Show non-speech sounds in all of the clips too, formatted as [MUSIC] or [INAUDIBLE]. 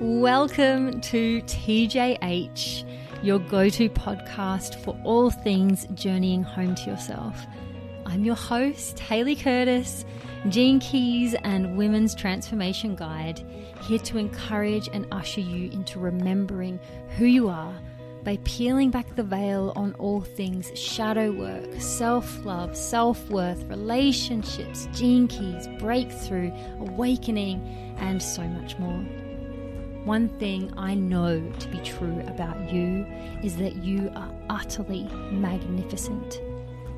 Welcome to TJH, your go to podcast for all things journeying home to yourself. I'm your host, Hayley Curtis, Gene Keys and Women's Transformation Guide, here to encourage and usher you into remembering who you are by peeling back the veil on all things shadow work, self love, self worth, relationships, gene keys, breakthrough, awakening, and so much more. One thing I know to be true about you is that you are utterly magnificent.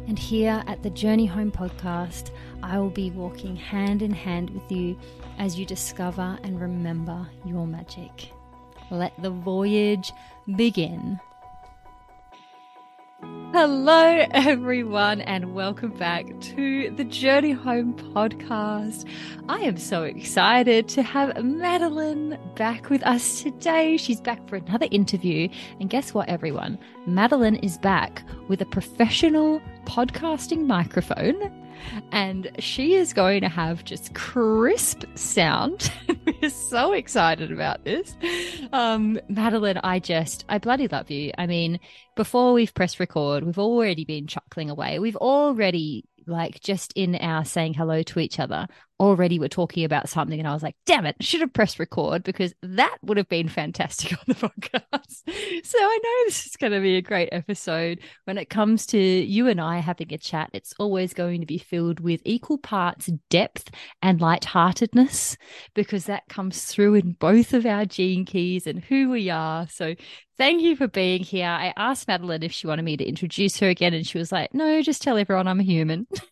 And here at the Journey Home podcast, I will be walking hand in hand with you as you discover and remember your magic. Let the voyage begin. Hello, everyone, and welcome back to the Journey Home podcast. I am so excited to have Madelyn back with us today. She's back for another interview. And guess what, everyone? Madelyn is back with a professional podcasting microphone and she is going to have just crisp sound. [LAUGHS] We're so excited about this. Um, Madelyn, I just, I bloody love you. I mean, before we've pressed record, we've already been chuckling away. We've already like just in our saying hello to each other already we're talking about something and I was like, damn it, should have pressed record because that would have been fantastic [LAUGHS] on the podcast. so I know this is going to be a great episode. When it comes to you and I having a chat, it's always going to be filled with equal parts depth and lightheartedness because that comes through in both of our gene keys and who we are. So thank you for being here. I asked Madelyn if she wanted me to introduce her again, and she was like, no, just tell everyone I'm a human. [LAUGHS]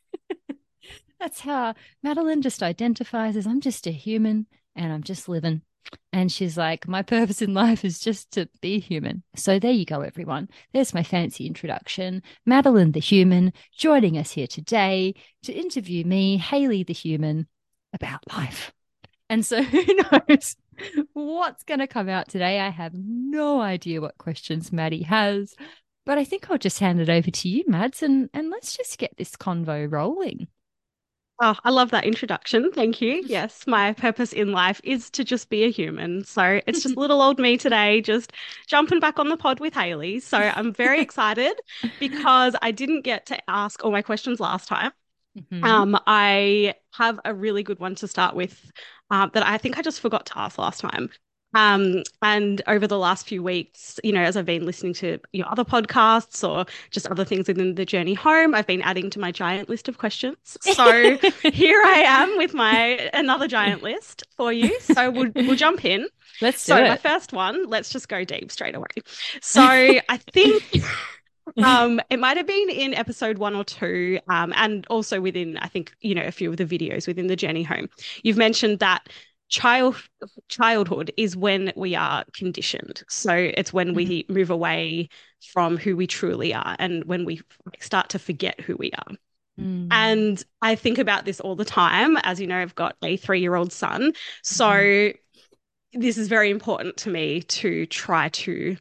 That's how Madelyn just identifies as I'm just a human and I'm just living. And she's like, My purpose in life is just to be human. So there you go, everyone. There's my fancy introduction. Madelyn the human joining us here today to interview me, Hayley the human, about life. And so [LAUGHS] who knows what's going to come out today? I have no idea what questions Maddie has, but I think I'll just hand it over to you, Mads, and, and let's just get this convo rolling. Oh, I love that introduction. Thank you. [LAUGHS] Yes, my purpose in life is to just be a human. So it's just [LAUGHS] little old me today, just jumping back on the pod with Hayley. So I'm very [LAUGHS] excited because I didn't get to ask all my questions last time. Mm-hmm. Um, I have a really good one to start with uh, that I think I just forgot to ask last time. Um, and over the last few weeks, you know, as I've been listening to your other podcasts or just other things within the journey home, I've been adding to my giant list of questions. So [LAUGHS] here I am with my another giant list for you. So we'll we'll jump in. Let's so do it. my first one, let's just go deep straight away. So I think [LAUGHS] um, it might have been in episode one or two, um, and also within, I think, you know, a few of the videos within the journey home. You've mentioned that child childhood is when we are conditioned so it's when we mm-hmm. move away from who we truly are and when we start to forget who we are mm. and i think about this all the time as you know i've got a 3-year-old son so mm. this is very important to me to try to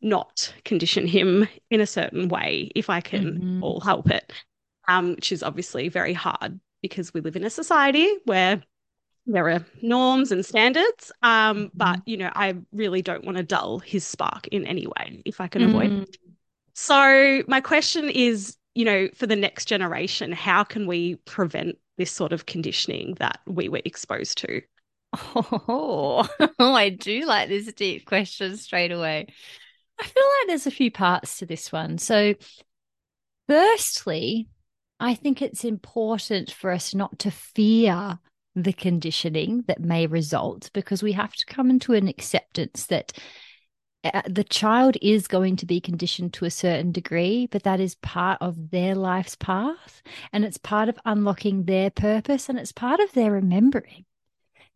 not condition him in a certain way if i can mm-hmm. all help it um, which is obviously very hard because we live in a society where there are norms and standards um, but mm-hmm. you know i really don't want to dull his spark in any way if i can mm. avoid it so my question is you know for the next generation how can we prevent this sort of conditioning that we were exposed to oh, [LAUGHS] i do like this deep question straight away i feel like there's a few parts to this one so firstly i think it's important for us not to fear the conditioning that may result because we have to come into an acceptance that uh, the child is going to be conditioned to a certain degree, but that is part of their life's path and it's part of unlocking their purpose and it's part of their remembering.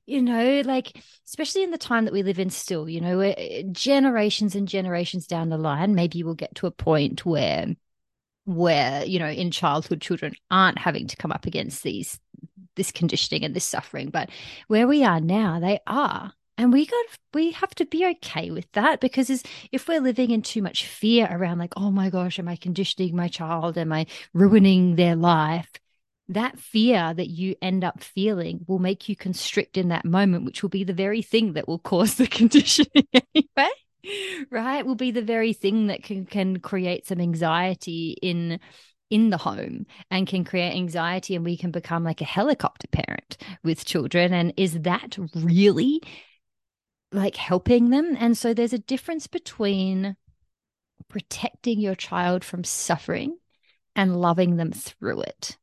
You know, like, especially in the time that we live in still, you know, uh, generations and generations down the line, maybe we'll get to a point where where you know in childhood children aren't having to come up against these this conditioning and this suffering but where we are now they are. And we got we have to be okay with that because if we're living in too much fear around like oh my gosh am i conditioning my child? Am i ruining their life? That fear that you end up feeling will make you constrict in that moment, which will be the very thing that will cause the [LAUGHS] conditioning anyway. Right? Will be the very thing that can can create some anxiety in in the home and can create anxiety and we can become like a helicopter parent with children. And is that really like helping them? And so there's a difference between protecting your child from suffering and loving them through it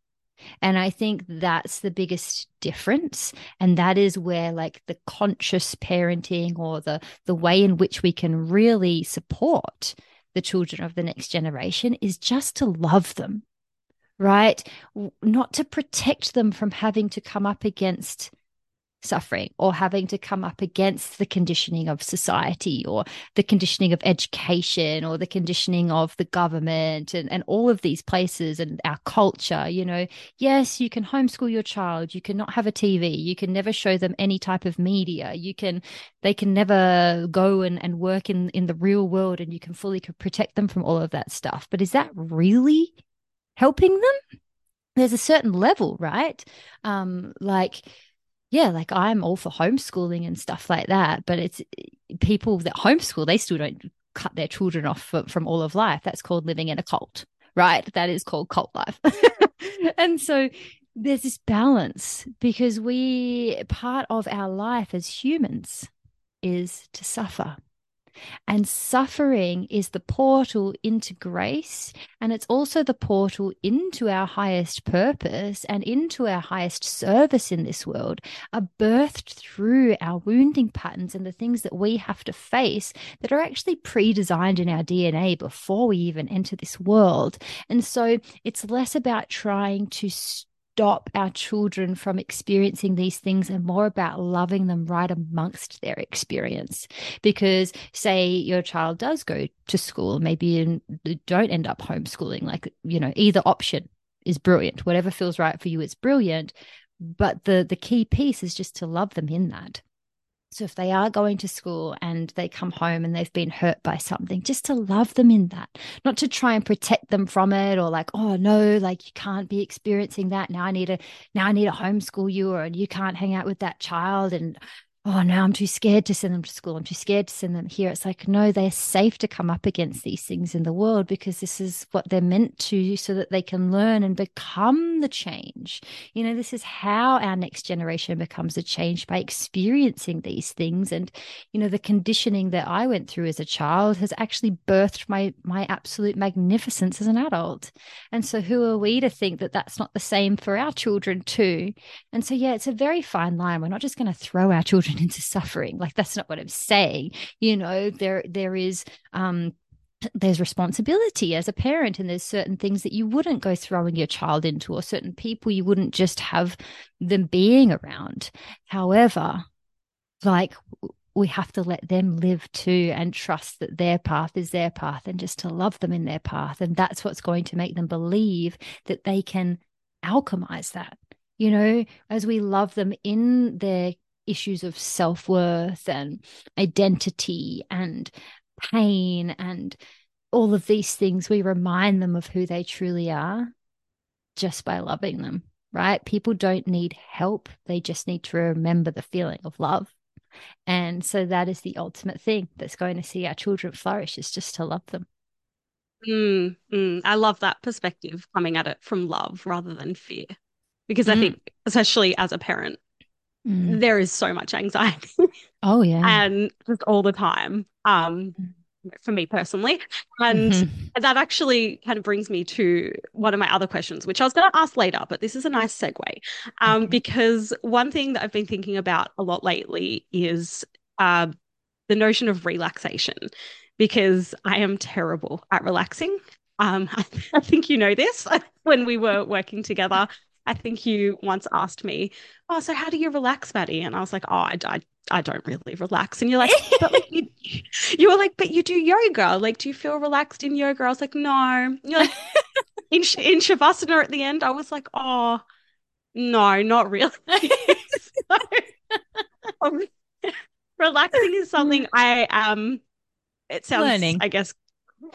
and I think that's the biggest difference. And that is where like the conscious parenting or the the way in which we can really support the children of the next generation is just to love them, right? Not to protect them from having to come up against suffering or having to come up against the conditioning of society or the conditioning of education or the conditioning of the government and, and all of these places and our culture you know. Yes you can homeschool your child. You cannot have a tv you can never show them any type of media. You can they can never go and, and work in in the real world and you can fully protect them from all of that stuff. But is that really helping them? There's a certain level right? Um like yeah, like I'm all for homeschooling and stuff like that. But it's people that homeschool, they still don't cut their children off for, from all of life. That's called living in a cult, right? That is called cult life. [LAUGHS] and so there's this balance because we, part of our life as humans is to suffer. And suffering is the portal into grace. And it's also the portal into our highest purpose and into our highest service in this world, are birthed through our wounding patterns and the things that we have to face that are actually pre designed in our DNA before we even enter this world. And so it's less about trying to stop our children from experiencing these things and more about loving them right amongst their experience. Because, say, your child does go to school, maybe don't end up homeschooling, like, you know, either option is brilliant. Whatever feels right for you is brilliant. But the the key piece is just to love them in that. So if they are going to school and they come home and they've been hurt by something, just to love them in that, not to try and protect them from it or like, oh no, like you can't be experiencing that. Now I need to now I need to homeschool you or you can't hang out with that child and oh, now I'm too scared to send them to school. I'm too scared to send them here. It's like, no, they're safe to come up against these things in the world because this is what they're meant to so that they can learn and become the change. You know, this is how our next generation becomes a change by experiencing these things. And, you know, the conditioning that I went through as a child has actually birthed my, my absolute magnificence as an adult. And so who are we to think that that's not the same for our children too? And so, yeah, it's a very fine line. We're not just going to throw our children into suffering. Like that's not what i'm saying. You know there there is um there's responsibility as a parent and there's certain things that you wouldn't go throwing your child into or certain people you wouldn't just have them being around. However like we have to let them live too and trust that their path is their path and just to love them in their path and that's what's going to make them believe that they can alchemize that. You know as we love them in their issues of self worth and identity and pain and all of these things, we remind them of who they truly are just by loving them, right? People don't need help, they just need to remember the feeling of love. And so that is the ultimate thing that's going to see our children flourish is just to love them. Mm, mm, I love that perspective coming at it from love rather than fear. Because I mm. think, especially as a parent, mm. there is so much anxiety. Oh yeah. [LAUGHS] and just all the time. Um for me personally. And mm-hmm. that actually kind of brings me to one of my other questions, which I was going to ask later, but this is a nice segue. Um, okay. Because one thing that I've been thinking about a lot lately is uh, the notion of relaxation, because I am terrible at relaxing. Um, I, [LAUGHS] I think you know this [LAUGHS] when we were working together. I think you once asked me, "Oh, so how do you relax, Maddie?" And I was like, "Oh, I, I, I don't really relax." And you're like, [LAUGHS] "But like, you, you were like, but you do yoga. Like, do you feel relaxed in yoga?" I was like, "No." And you're like, [LAUGHS] in in shavasana at the end, I was like, "Oh, no, not really." [LAUGHS] so, um, relaxing is something I um. It sounds, learning. I guess,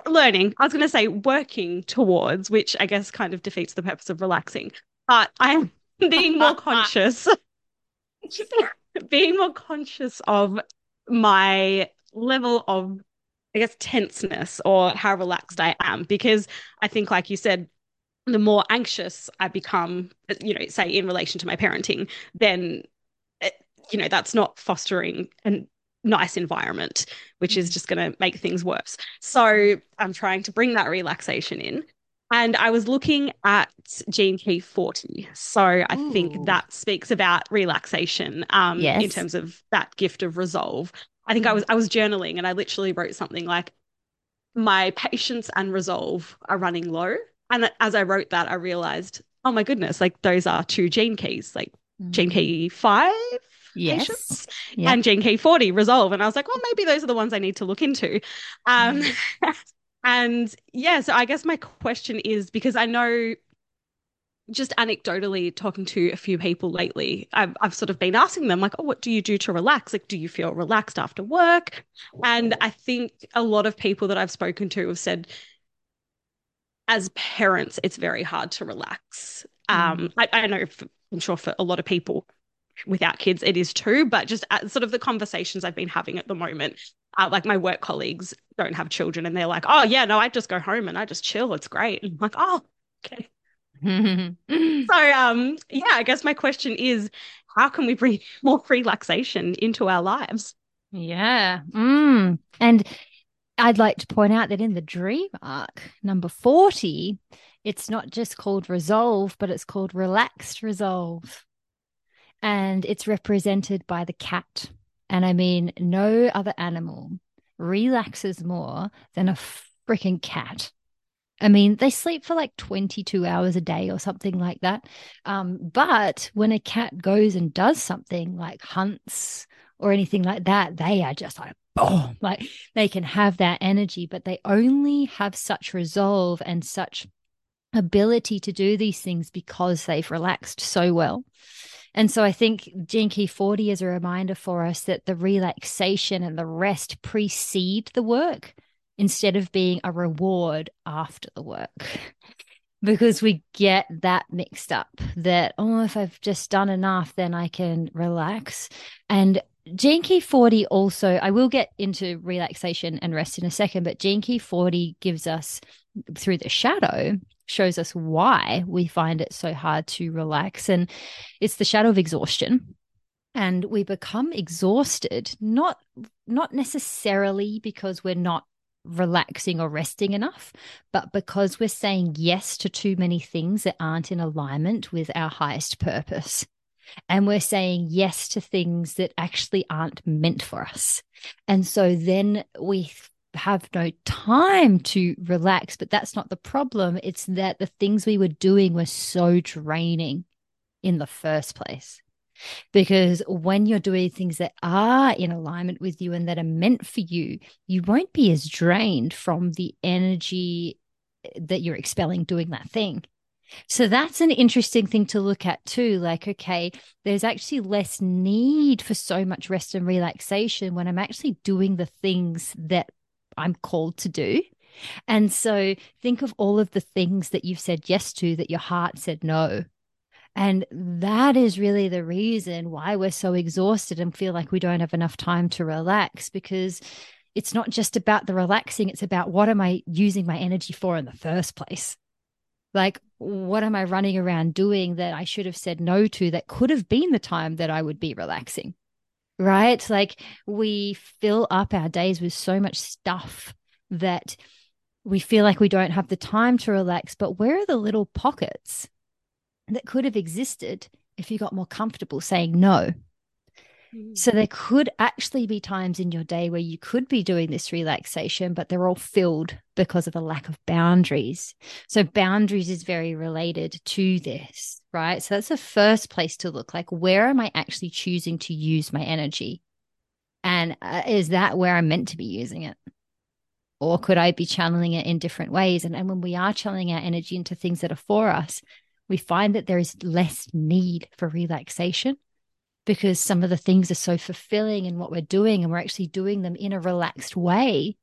learning. I was going to say working towards, which I guess kind of defeats the purpose of relaxing. But I'm [LAUGHS] being more conscious, [LAUGHS] being more conscious of my level of, I guess, tenseness or how relaxed I am. Because I think, like you said, the more anxious I become, you know, say in relation to my parenting, then, eh, you know, that's not fostering a nice environment, which is mm. just going to make things worse. So I'm trying to bring that relaxation in. And I was looking at Gene Key 40. So I Ooh. think that speaks about relaxation um, yes. in terms of that gift of resolve. I think I was I was journaling and I literally wrote something like my patience and resolve are running low. And as I wrote that, I realized, oh my goodness, like those are two gene keys, like mm. gene key five yes. patience yep. and gene key 40 resolve. And I was like, well, maybe those are the ones I need to look into. Um, mm. [LAUGHS] And yeah, so I guess my question is because I know just anecdotally talking to a few people lately, I've, I've sort of been asking them, like, oh, what do you do to relax? Like, do you feel relaxed after work? And I think a lot of people that I've spoken to have said, as parents, it's very hard to relax. Mm. Um, I, I know, for, I'm sure for a lot of people without kids, it is too, but just sort of the conversations I've been having at the moment, uh, like my work colleagues don't have children and they're like, oh, yeah, no, I just go home and I just chill. It's great. And I'm like, oh, okay. [LAUGHS] so, um, yeah, I guess my question is how can we bring [LAUGHS] more relaxation into our lives? Yeah. Mm. And I'd like to point out that in the dream arc, number 40, it's not just called resolve, but it's called relaxed resolve. And it's represented by the cat. And I mean, no other animal relaxes more than a freaking cat. I mean, they sleep for like 22 hours a day or something like that. Um, but when a cat goes and does something like hunts or anything like that, they are just like, oh, like they can have that energy, but they only have such resolve and such ability to do these things because they've relaxed so well. And so I think Gene Key 40 is a reminder for us that the relaxation and the rest precede the work instead of being a reward after the work. [LAUGHS] because we get that mixed up that, oh, if I've just done enough, then I can relax. And Gene Key 40 also, I will get into relaxation and rest in a second, but Gene Key 40 gives us through the shadow shows us why we find it so hard to relax. And it's the shadow of exhaustion. And we become exhausted, not not necessarily because we're not relaxing or resting enough, but because we're saying yes to too many things that aren't in alignment with our highest purpose. And we're saying yes to things that actually aren't meant for us. And so then we have no time to relax. But that's not the problem. It's that the things we were doing were so draining in the first place. Because when you're doing things that are in alignment with you and that are meant for you, you won't be as drained from the energy that you're expelling doing that thing. So that's an interesting thing to look at too. Like, okay, there's actually less need for so much rest and relaxation when I'm actually doing the things that I'm called to do. And so think of all of the things that you've said yes to that your heart said no. And that is really the reason why we're so exhausted and feel like we don't have enough time to relax because it's not just about the relaxing, it's about what am I using my energy for in the first place? Like, what am I running around doing that I should have said no to that could have been the time that I would be relaxing? Right? Like we fill up our days with so much stuff that we feel like we don't have the time to relax. But where are the little pockets that could have existed if you got more comfortable saying no? So there could actually be times in your day where you could be doing this relaxation, but they're all filled because of a lack of boundaries. So boundaries is very related to this, right? So that's the first place to look like where am I actually choosing to use my energy? And uh, is that where I'm meant to be using it? Or could I be channeling it in different ways? And, and when we are channeling our energy into things that are for us, we find that there is less need for relaxation because some of the things are so fulfilling in what we're doing and we're actually doing them in a relaxed way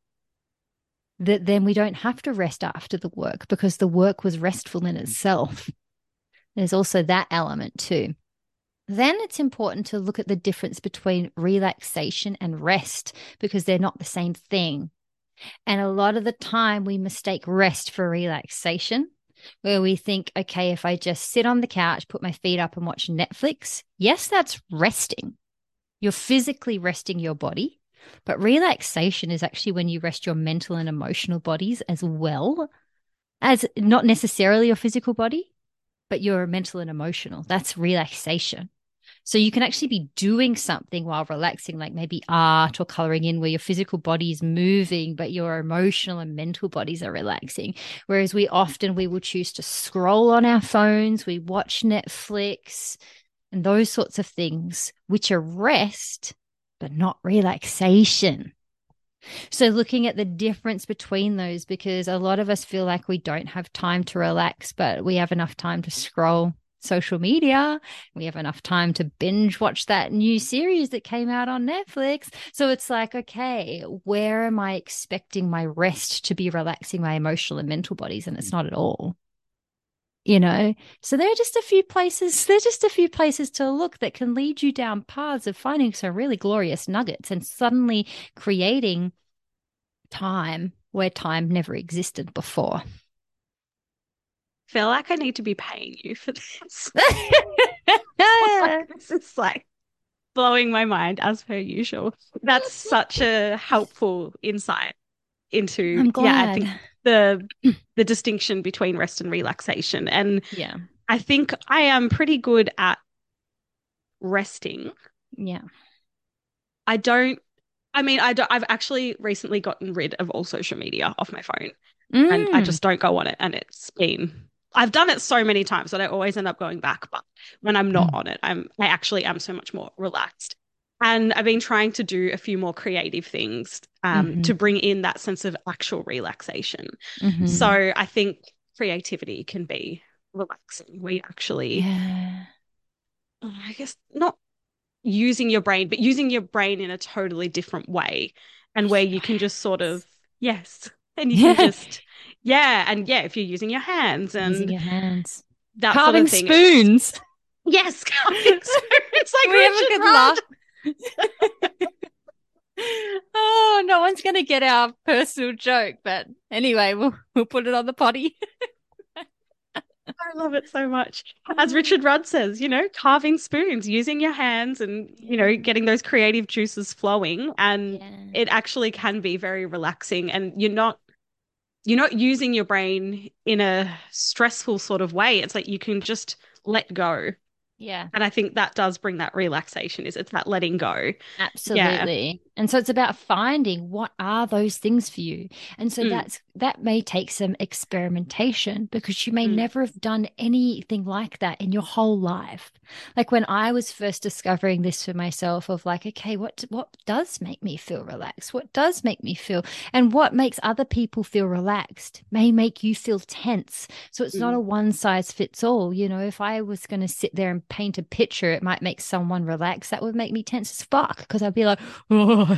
that then we don't have to rest after the work because the work was restful in itself. [LAUGHS] There's also that element too. Then it's important to look at the difference between relaxation and rest because they're not the same thing. And a lot of the time we mistake rest for relaxation, where we think, okay, if I just sit on the couch, put my feet up and watch Netflix, yes, that's resting. You're physically resting your body, but relaxation is actually when you rest your mental and emotional bodies as well as not necessarily your physical body, but your mental and emotional. That's relaxation. So you can actually be doing something while relaxing, like maybe art or coloring in where your physical body is moving, but your emotional and mental bodies are relaxing. Whereas we often we will choose to scroll on our phones, we watch Netflix and those sorts of things, which are rest, but not relaxation. So, looking at the difference between those, because a lot of us feel like we don't have time to relax, but we have enough time to scroll social media. We have enough time to binge watch that new series that came out on Netflix. So it's like, okay, where am I expecting my rest to be relaxing my emotional and mental bodies? And it's mm. not at all. You know, so there are just a few places, there's just a few places to look that can lead you down paths of finding some really glorious nuggets and suddenly creating time where time never existed before feel like I need to be paying you for this. like, [LAUGHS] [LAUGHS] this is like blowing my mind as per usual. That's such a helpful insight into yeah, I think the the distinction between rest and relaxation. And yeah, I think I am pretty good at resting. Yeah. I don't I mean I don't I've actually recently gotten rid of all social media off my phone. Mm. And I mm. just don't go on it and it's been I've done it so many times that I always end up going back. But when I'm not mm. on it, I'm I actually am so much more relaxed. And I've been trying to do a few more creative things um, mm-hmm. to bring in that sense of actual relaxation. Mm-hmm. So I think creativity can be relaxing. We actually, yeah. I guess, not using your brain, but using your brain in a totally different way, and where you can just sort of yes, and you yeah. can just yeah, and yeah, if you're using your hands and using your hands, that carving sort of spoons. Yes, [LAUGHS] carving spoons. Like we have a good laugh. oh, no one's going to get our personal joke, but anyway, we'll we'll put it on the potty. I love it so much. As Richard Rudd says, you know, carving spoons, using your hands and, you know, getting those creative juices flowing. And yeah. it actually can be very relaxing. And you're not you're not using your brain in a stressful sort of way. It's like you can just let go. Yeah. And I think that does bring that relaxation is it's that letting go. Absolutely. And so it's about finding what are those things for you. And so mm. that's that may take some experimentation because you may mm. never have done anything like that in your whole life. Like when I was first discovering this for myself of like okay, what what does make me feel relaxed? What does make me feel and what makes other people feel relaxed may make you feel tense. So it's mm. not a one size fits all, you know, if I was going to sit there and paint a picture it might make someone relax that would make me tense as fuck because I'd be like, "Oh,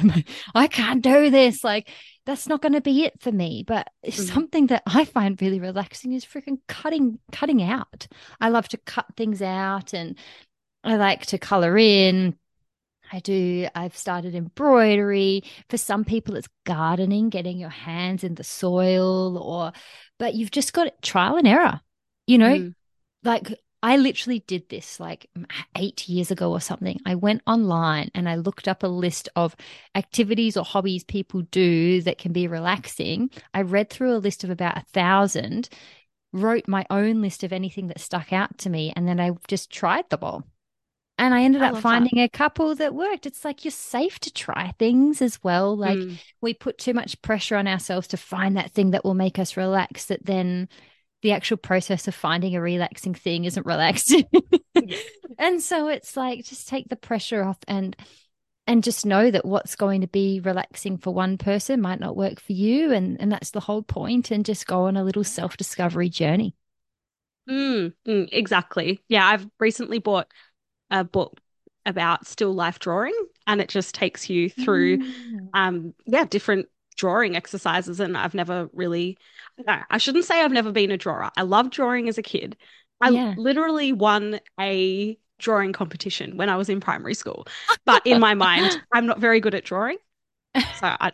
I can't do this. Like, that's not going to be it for me. But mm-hmm. something that I find really relaxing is freaking cutting, cutting out. I love to cut things out and I like to color in. I do, I've started embroidery. For some people, it's gardening, getting your hands in the soil, or, but you've just got trial and error, you know? Mm. Like I literally did this like eight years ago or something. I went online and I looked up a list of activities or hobbies people do that can be relaxing. I read through a list of about a thousand, wrote my own list of anything that stuck out to me, and then I just tried them all. And I ended I up finding that. a couple that worked. It's like you're safe to try things as well. Like mm. we put too much pressure on ourselves to find that thing that will make us relax that then the actual process of finding a relaxing thing isn't relaxed. [LAUGHS] and so it's like just take the pressure off and and just know that what's going to be relaxing for one person might not work for you and and that's the whole point and just go on a little self-discovery journey. Mm, mm, exactly. Yeah, I've recently bought a book about still life drawing and it just takes you through mm. um yeah, different drawing exercises and I've never really no, I shouldn't say I've never been a drawer. I loved drawing as a kid. I Yeah. literally won a drawing competition when I was in primary school. But in my mind, [LAUGHS] I'm not very good at drawing. So I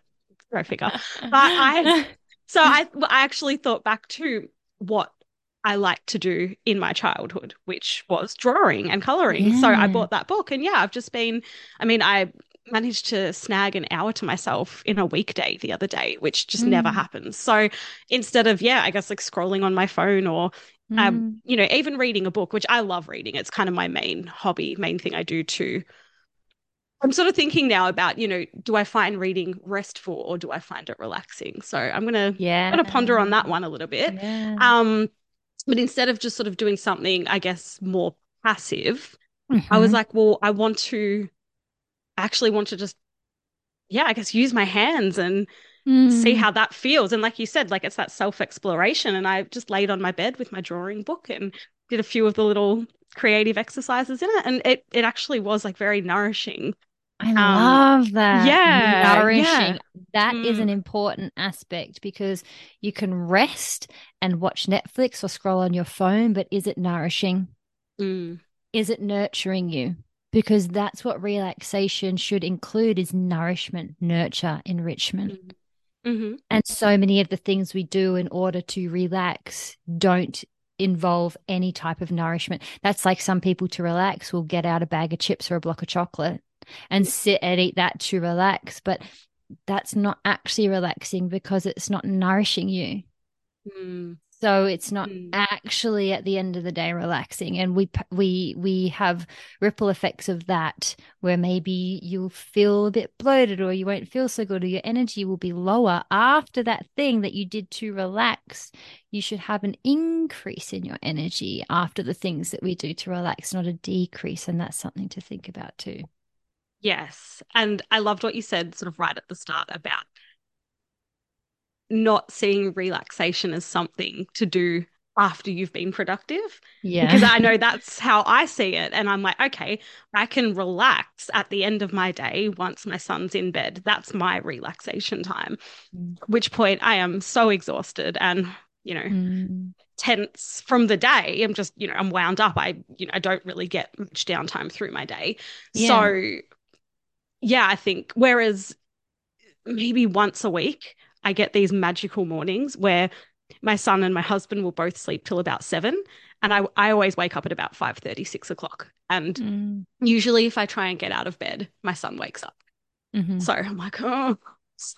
go figure. But I [LAUGHS] so I I actually thought back to what I liked to do in my childhood, which was drawing and coloring. So I mm. bought that book and yeah, I've just been I mean, I managed to snag an hour to myself in a weekday the other day, which just never Mm. happens. So instead of yeah, I guess like scrolling on my phone or Mm. um, you know, even reading a book, which I love reading. It's kind of my main hobby, main thing I do too. I'm sort of thinking now about, you know, do I find reading restful or do I find it relaxing? So I'm gonna yeah. gonna ponder on that one a little bit. Yeah. Um, but instead of just sort of doing something, I guess, more passive, I was Mhm. like, well, I want to actually want to just, yeah, I guess use my hands and see Mm. how that feels. And like you said, like it's that self-exploration. And I just laid on my bed with my drawing book and did a few of the little creative exercises in it. And it it actually was like very nourishing. I Um, love that. yeah, Nourishing. yeah. That is Mm. an important aspect because you can rest and watch Netflix or scroll on your phone, but is it nourishing? Mm, Is it nurturing you? Because that's what relaxation should include is nourishment, nurture, enrichment. mm, mhm. And so many of the things we do in order to relax don't involve any type of nourishment. That's like some people to relax will get out a bag of chips or a block of chocolate and sit and eat that to relax. But that's not actually relaxing because it's not nourishing you. Mm, So it's not Mm. actually at the end of the day relaxing, and we we we have ripple effects of that where maybe you'll feel a bit bloated, or you won't feel so good, or your energy will be lower after that thing that you did to relax. You should have an increase in your energy after the things that we do to relax, not a decrease, and that's something to think about too. Yes. And I loved what you said sort of right at the start about not seeing relaxation as something to do after you've been productive. Yeah, Because I know [LAUGHS] that's how I see it. And I'm like, okay, I can relax at the end of my day once my son's in bed. That's my relaxation time. Mm. Which point I am so exhausted and, you know, Mm, tense from the day. I'm just, you know, I'm wound up. I, you know, I don't really get much downtime through my day. Yeah. So, yeah, I think whereas maybe once a week, I get these magical mornings where my son and my husband will both sleep till about seven. And I, I always wake up at about 5 6 o'clock. And mm, usually, if I try and get out of bed, my son wakes up. mhm. So I'm like, oh. [LAUGHS] So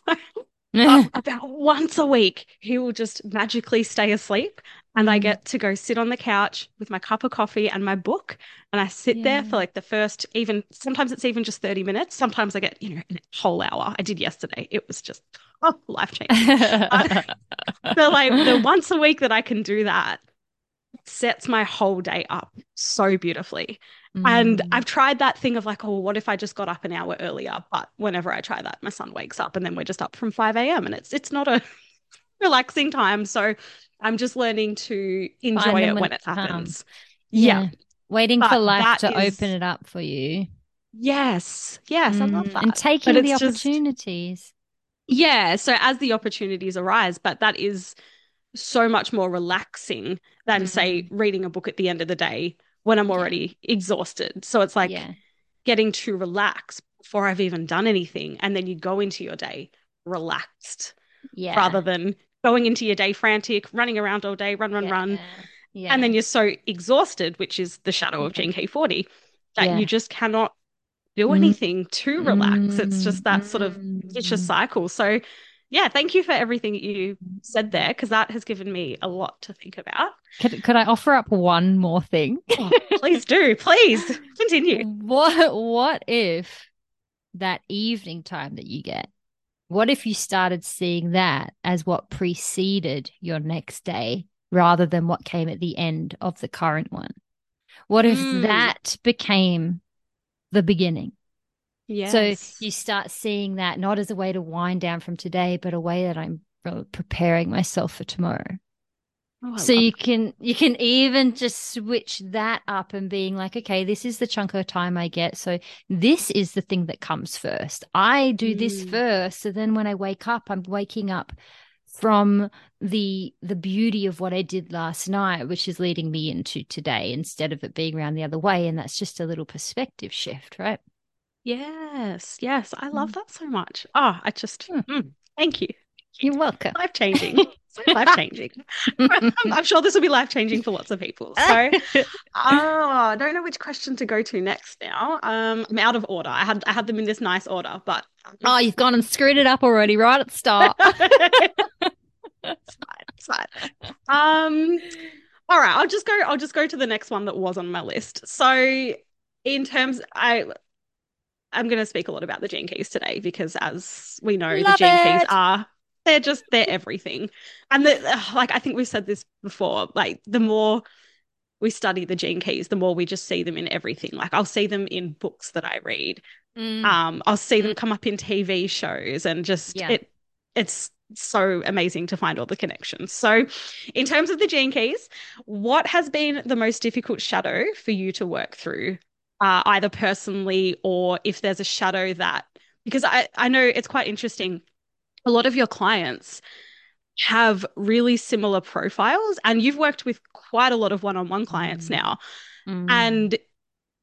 [LAUGHS] about once a week, he will just magically stay asleep. And I get to go sit on the couch with my cup of coffee and my book. And I sit there for like the first, even sometimes it's even just 30 minutes. Sometimes I get, you know, a whole hour. I did yesterday. It was just oh, life changing. So, [LAUGHS] like, the once a week that I can do that sets my whole day up so beautifully. And Mm. I've tried that thing of like, oh, what if I just got up an hour earlier? But whenever I try that, my son wakes up and then we're just up from 5 a.m. and it's it's not a [LAUGHS] relaxing time. So I'm just learning to enjoy it when it it happens. comes. Yeah. Waiting But for life to is- open it up for you. Yes. Yes, I love Mm, that. And taking But the it's just- opportunities. Yeah, so as the opportunities arise, but that is so much more relaxing than, say, reading a book at the end of the day when I'm Mm. Yeah. already exhausted. So it's like yeah. getting to relax before I've even done anything. And then you go into your day relaxed Yeah. rather than going into your day frantic, running around all day, run, run, yeah. run. Yeah. And then you're so exhausted, which is the shadow of Yeah. Gene Key 40, that Yeah. you just cannot do Mm. anything to relax. It's just that sort of vicious Mm. cycle. So, yeah, thank you for everything that you said there because that has given me a lot to think about. Could, could I offer up one more thing? [LAUGHS] Oh, please do, please [LAUGHS] continue. What what if that evening time that you get? What if you started seeing that as what preceded your next day rather than what came at the end of the current one? What if Mm. that became the beginning? Yes. So you start seeing that not as a way to wind down from today, but a way that I'm uh, preparing myself for tomorrow. Oh, So you can you can even just switch that up and being like, okay, this is the chunk of time I get. So this is the thing that comes first. I do this Mm. first. So then when I wake up, I'm waking up from the the beauty of what I did last night, which is leading me into today instead of it being around the other way. And that's just a little perspective shift, right? Yes, yes. I love mm. that so much. Oh, I just mm. Mm, thank you. You're welcome. Life changing. life [LAUGHS] changing. [LAUGHS] I'm sure this will be life changing for lots of people. So, oh, [LAUGHS] I don't know which question to go to next now. Um, I'm out of order. I had I had them in this nice order, but oh, you've gone and screwed it up already right at the start. it's fine. It's fine. Um, all right. I'll just go. I'll just go to the next one that was on my list. So, in terms, I I'm going to speak a lot about the gene keys today because, as we know, Love the gene it. keys are they're just they're everything and the, like i think we've said this before like the more we study the gene keys the more we just see them in everything like i'll see them in books that i read mm. um i'll see them mm. come up in tv shows and just yeah. it it's so amazing to find all the connections so in terms of the gene keys what has been the most difficult shadow for you to work through uh, either personally or if there's a shadow that because I, I know it's quite interesting a lot of your clients have really similar profiles and you've worked with quite a lot of one-on-one clients mm. now mm. and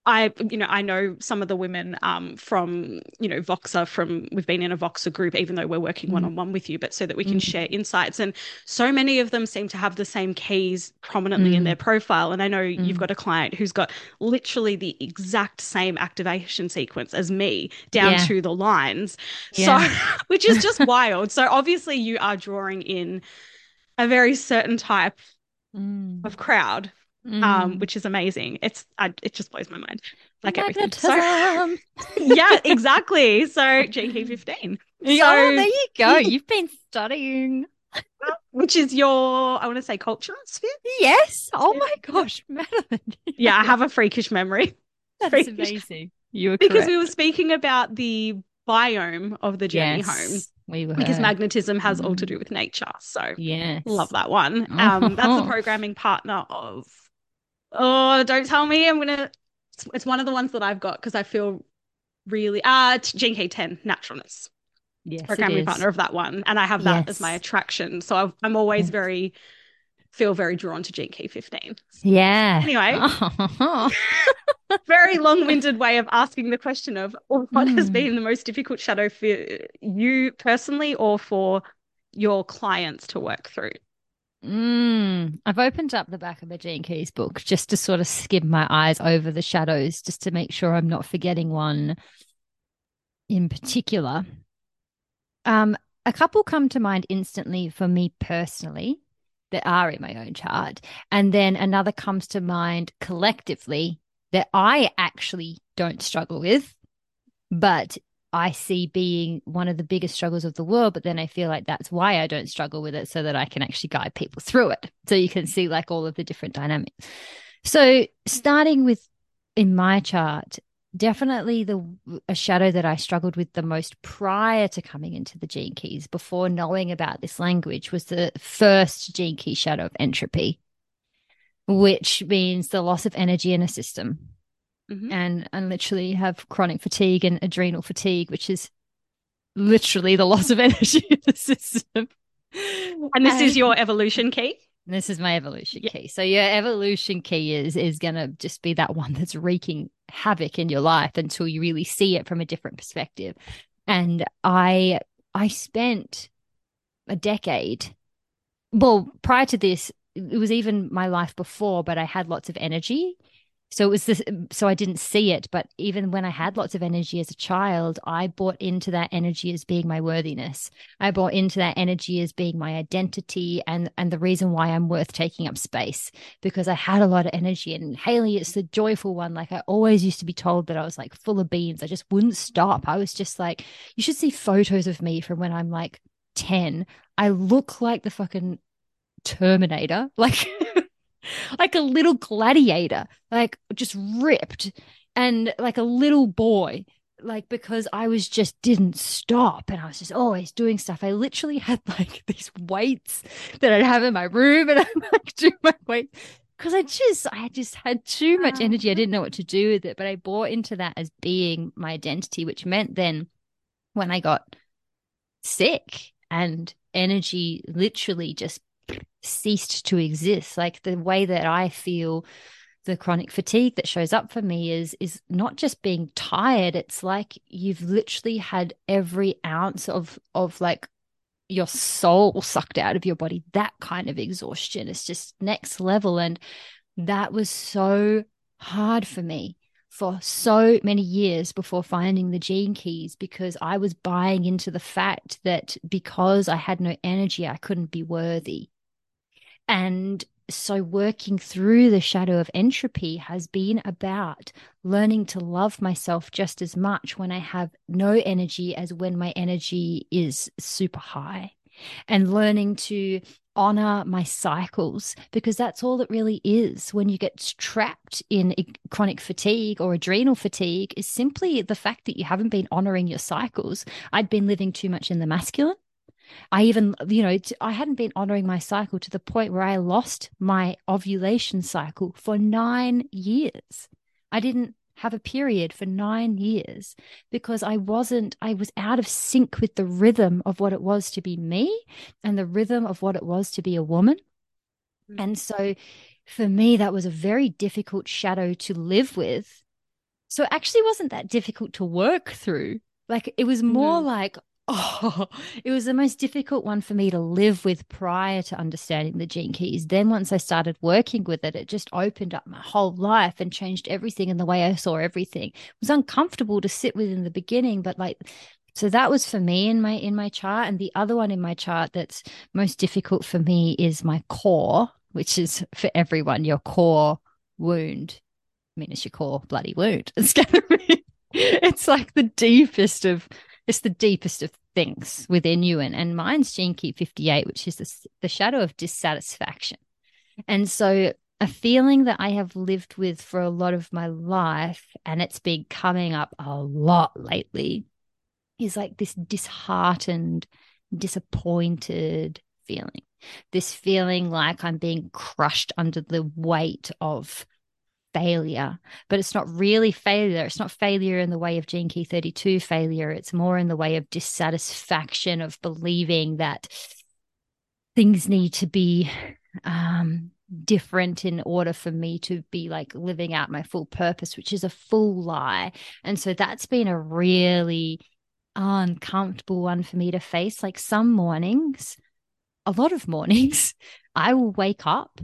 I, you know, I know some of the women um, from, you know, Voxer from, we've been in a Voxer group, even though we're working one on one with you, but so that we can mm. share insights. And so many of them seem to have the same keys prominently mm. in their profile. And I know mm. you've got a client who's got literally the exact same activation sequence as me down yeah. to the lines. Yeah. So, [LAUGHS] which is just wild. So obviously you are drawing in a very certain type [LAUGHS] mm. of crowd mm. um, which is amazing. It's I, it just blows my mind, like everything. So, [LAUGHS] yeah, [LAUGHS] exactly. So Key fifteen. So, oh, there you go. [LAUGHS] You've been studying. Which is your, I want to say, culture sphere? Yes. Oh my gosh, Madelyn. yeah, I have a freakish memory. That's freakish. amazing. You were because correct. we were speaking about the biome of the journey yes. home we were because magnetism has all to mm. do with nature. So yeah, love that one. Um, that's the programming partner of Oh, don't tell me. I'm gonna. It's, it's one of the ones that I've got because I feel really uh Gene Key 10 naturalness. Yes, programming partner of that one, and I have that yes. as my attraction. So i am always yes. very feel very drawn to Gene Key 15. Yeah. Anyway, [LAUGHS] [LAUGHS] very long-winded way of asking the question of what mm. has hmm. been the most difficult shadow for you personally or for your clients to work through. Mm, I've opened up the back of the Gene Keys book just to sort of skim my eyes over the shadows, just to make sure I'm not forgetting one in particular. Um, a couple come to mind instantly for me personally that are in my own chart. And then another comes to mind collectively that I actually don't struggle with, but I see being one of the biggest struggles of the world, but then I feel like that's why I don't struggle with it so that I can actually guide people through it. So you can see like all of the different dynamics. So starting with in my chart, definitely the a shadow that I struggled with the most prior to coming into the gene keys, before knowing about this language, was the first gene key shadow of entropy, which means the loss of energy in a system mm-hmm. and and literally have chronic fatigue and adrenal fatigue, which is literally the loss of [LAUGHS] energy in the system. And this and, is your evolution key. This is my evolution yeah. key. So your evolution key is is gonna just be that one that's wreaking havoc in your life until you really see it from a different perspective. And I I spent a decade. Well, prior to this, it was even my life before, but I had lots of energy so it was this so i didn't see it but even when i had lots of energy as a child i bought into that energy as being my worthiness. I bought into that energy as being my identity and and the reason why i'm worth taking up space because i had a lot of energy. And hayley it's the joyful one. Like i always used to be told that i was like full of beans. I just wouldn't stop. I was just like you should see photos of me from when i'm like 10 i look like the fucking terminator. [LAUGHS] Like [LAUGHS] like a little gladiator, like just ripped and like a little boy. Like because I was just didn't stop and I was just always doing stuff. I literally had [LAUGHS] like these weights that I'd have in my room and [LAUGHS] I'm like do my weight because I just I just had too much oh. energy. I didn't know what to do with it, but I bought into that as being my identity, which meant then when I got sick and energy literally just ceased to exist. Like the way that I feel the chronic fatigue that shows up for me is is not just being tired it's like you've literally had every ounce of of like your soul sucked out of your body that kind of exhaustion is just next level and that was so hard for me for so many years before finding the gene keys because I was buying into the fact that because I had no energy, I couldn't be worthy. And so, working through the shadow of entropy has been about learning to love myself just as much when I have no energy as when my energy is super high, and learning to honor my cycles because that's all it really is. When you get trapped in chronic fatigue or adrenal fatigue is simply the fact that you haven't been honoring your cycles. I'd been living too much in the masculine i even you know i hadn't been honoring my cycle to the point where i lost my ovulation cycle for 9 years i didn't have a period for nine years because I wasn't, I was out of sync with the rhythm of what it was to be me and the rhythm of what it was to be a woman. Mm-hmm. And so for me, that was a very difficult shadow to live with. So it actually wasn't that difficult to work through. Like it was more mm-hmm. like, Oh, [LAUGHS] it was the most difficult one for me to live with prior to understanding the gene keys. Then, once I started working with it, it just opened up my whole life and changed everything and the way I saw everything. It was uncomfortable to sit with in the beginning, but like, so that was for me in my in my chart. And the other one in my chart that's most difficult for me is my core, which is for everyone your core wound. I mean, it's your core bloody wound. [LAUGHS] It's gonna be. It's like the deepest of it's the deepest of things within you. And, and mine's Gene Key 58, which is the, the shadow of dissatisfaction. And so a feeling that I have lived with for a lot of my life, and it's been coming up a lot lately, is like this disheartened, disappointed feeling. This feeling like I'm being crushed under the weight of failure, but it's not really failure. It's not failure in the way of Gene Key 32 failure. It's more in the way of dissatisfaction, of believing that things need to be um, different in order for me to be like living out my full purpose, which is a full lie. And so that's been a really uncomfortable one for me to face. Like some mornings, a lot of mornings, [LAUGHS] I will wake up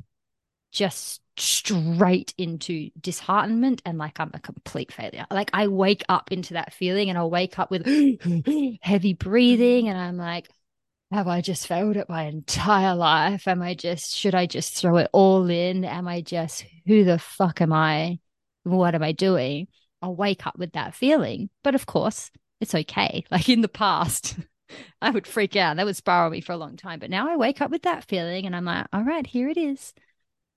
just straight into disheartenment and like I'm a complete failure. Like I wake up into that feeling and I'll wake up with [GASPS] heavy breathing and I'm like, have I just failed at my entire life? Am I just, should I just throw it all in? Am I just, who the fuck am I? What am I doing? I'll wake up with that feeling. But of course, it's okay. [LAUGHS] Like in the past, [LAUGHS] I would freak out. That would spiral me for a long time. But now I wake up with that feeling and I'm like, all right, here it is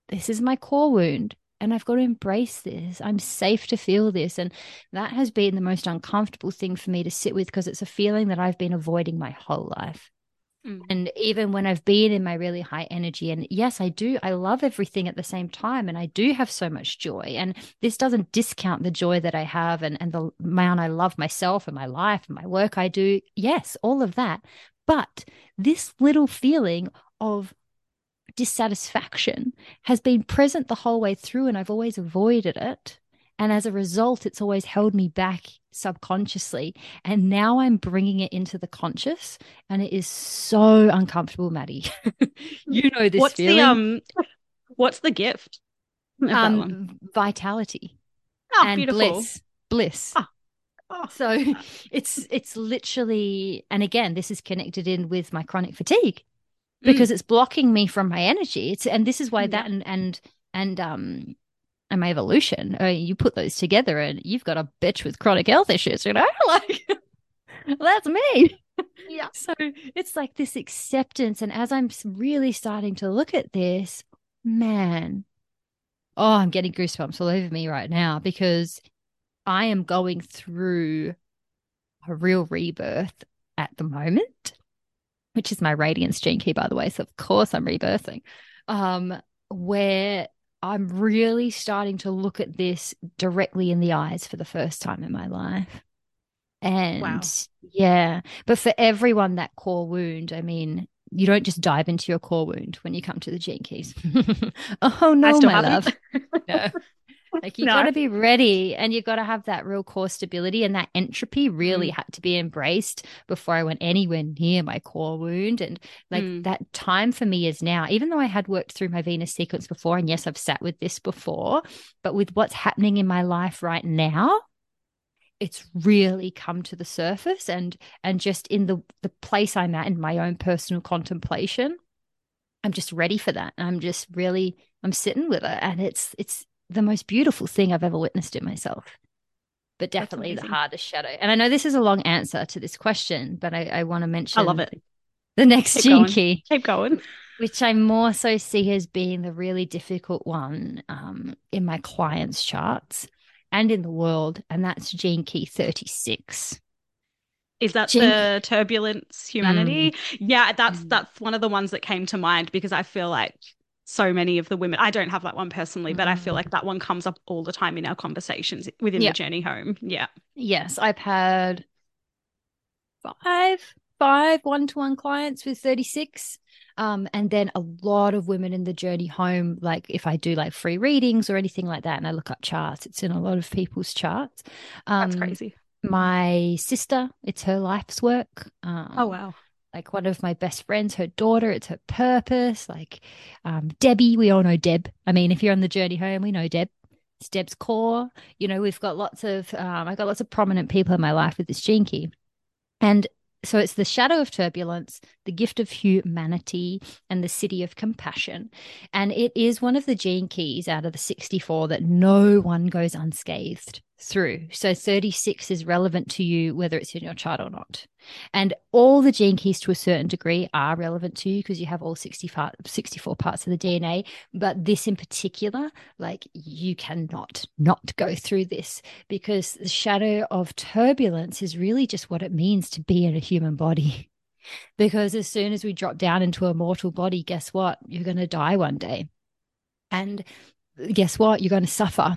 this is my core wound and I've got to embrace this. I'm safe to feel this. And that has been the most uncomfortable thing for me to sit with because it's a feeling that I've been avoiding my whole life. Mm. And even when I've been in my really high energy, and yes, I do, I love everything at the same time, and I do have so much joy. And this doesn't discount the joy that I have and, and the amount I love myself and my life and my work I do. Yes, all of that. But this little feeling of dissatisfaction has been present the whole way through, and I've always avoided it. And as a result, it's always held me back subconsciously. And now I'm bringing it into the conscious, and it is so uncomfortable, Maddie. [LAUGHS] you know this what's feeling. The, um, what's the gift? Um, vitality. Oh, and beautiful. bliss. Bliss. Oh. Oh. [LAUGHS] So it's it's literally, and again, this is connected in with my chronic fatigue because mm. it's blocking me from my energy. It's and this is why yeah. that and and and um and my evolution. Uh, you put those together, and you've got a bitch with chronic health issues. You know, [LAUGHS] like [LAUGHS] that's me. Yeah. So it's like this acceptance, and as I'm really starting to look at this, man, oh, I'm getting goosebumps all over me right now because I am going through a real rebirth at the moment which is my radiance gene key, by the way. So of course I'm rebirthing. Um, where I'm really starting to look at this directly in the eyes for the first time in my life. And wow. yeah, but for everyone that core wound, I mean, you don't just dive into your core wound when you come to the gene keys. [LAUGHS] oh no, my love. [LAUGHS] no. Like you no. got to be ready and you got to have that real core stability and that entropy really mm. had to be embraced before I went anywhere near my core wound. And like mm. that time for me is now, even though I had worked through my Venus sequence before, and yes, I've sat with this before, but with what's happening in my life right now, it's really come to the surface and and just in the the place I'm at in my own personal contemplation I'm just ready for that And I'm just really I'm sitting with it and it's it's the most beautiful thing I've ever witnessed in myself but definitely the hardest shadow and I know this is a long answer to this question but I, I want to mention I love it the next gene key Keep going which I more so see as being the really difficult one um, in my clients' charts and in the world, and that's gene key 36. Is that the turbulence humanity? Mm. Yeah, that's mm. that's one of the ones that came to mind because I feel like so many of the women I don't have that one personally, but I feel like that one comes up all the time in our conversations within the journey home. Yeah. Yes, I've had five five one-to-one clients with 36 um, and then a lot of women in the journey home, like if I do like free readings or anything like that, and I look up charts, it's in a lot of people's charts. Um, That's crazy. My sister, it's her life's work. Um, oh, wow. Like one of my best friends, her daughter, it's her purpose. Like um, Debbie, we all know Deb. I mean, if you're on the journey home, we know Deb. It's Deb's core. You know, we've got lots of, um, I've got lots of prominent people in my life with this gene key. And so it's the shadow of turbulence, the gift of humanity, and the siddhi of compassion. And it is one of the gene keys out of the 64 that no one goes unscathed through. So 36 is relevant to you whether it's in your chart or not. And all the gene keys to a certain degree are relevant to you because you have all 64, 64 parts of the DNA. But this in particular, like you cannot not go through this because the shadow of turbulence is really just what it means to be in a human body. [LAUGHS] Because as soon as we drop down into a mortal body, guess what? You're going to die one day. And guess what? You're going to suffer.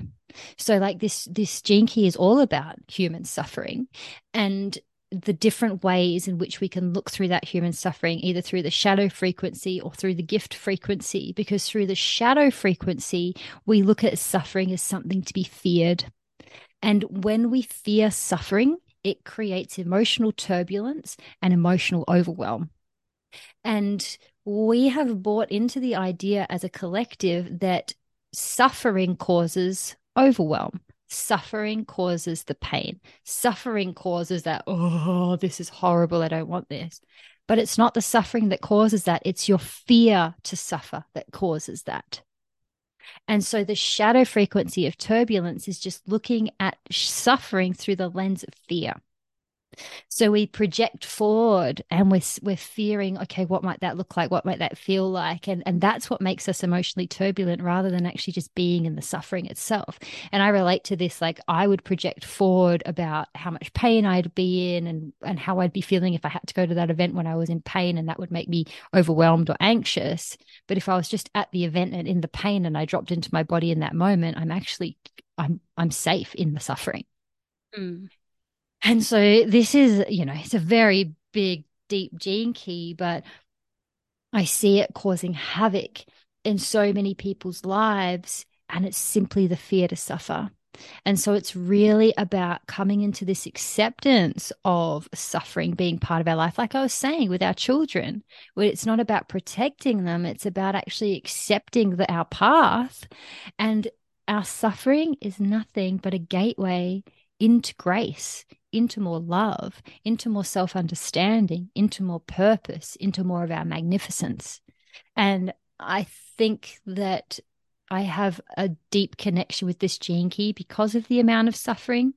So like this this gene key is all about human suffering and the different ways in which we can look through that human suffering, either through the shadow frequency or through the gift frequency. Because through the shadow frequency, we look at suffering as something to be feared. And when we fear suffering, it creates emotional turbulence and emotional overwhelm. And we have bought into the idea as a collective that suffering causes overwhelm. Suffering causes the pain. Suffering causes that, oh, this is horrible. I don't want this. But it's not the suffering that causes that. It's your fear to suffer that causes that. And so the shadow frequency of turbulence is just looking at suffering through the lens of fear. So we project forward and we're, we're fearing, okay, what might that look like? What might that feel like? And, and that's what makes us emotionally turbulent rather than actually just being in the suffering itself. And I relate to this, like I would project forward about how much pain I'd be in and, and how I'd be feeling if I had to go to that event when I was in pain and that would make me overwhelmed or anxious. But if I was just at the event and in the pain and I dropped into my body in that moment, I'm actually, I'm, I'm safe in the suffering. Mm. And so this is, you know, it's a very big, deep gene key, but I see it causing havoc in so many people's lives. And it's simply the fear to suffer. And so it's really about coming into this acceptance of suffering being part of our life. Like I was saying with our children, where it's not about protecting them, it's about actually accepting the, our path. And our suffering is nothing but a gateway into grace, into more love, into more self understanding, into more purpose, into more of our magnificence. And I think that I have a deep connection with this gene key because of the amount of suffering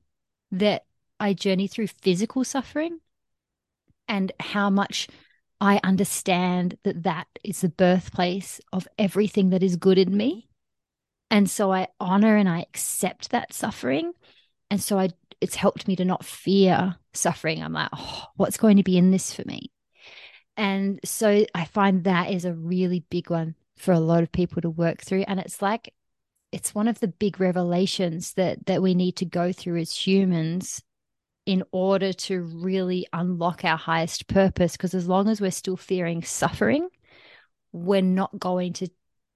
that I journey through physical suffering and how much I understand that that is the birthplace of everything that is good in me. And so I honor and I accept that suffering. And so I it's helped me to not fear suffering. I'm like, oh, what's going to be in this for me? And so I find that is a really big one for a lot of people to work through. And it's like, it's one of the big revelations that that we need to go through as humans in order to really unlock our highest purpose. Because as long as we're still fearing suffering, we're not going to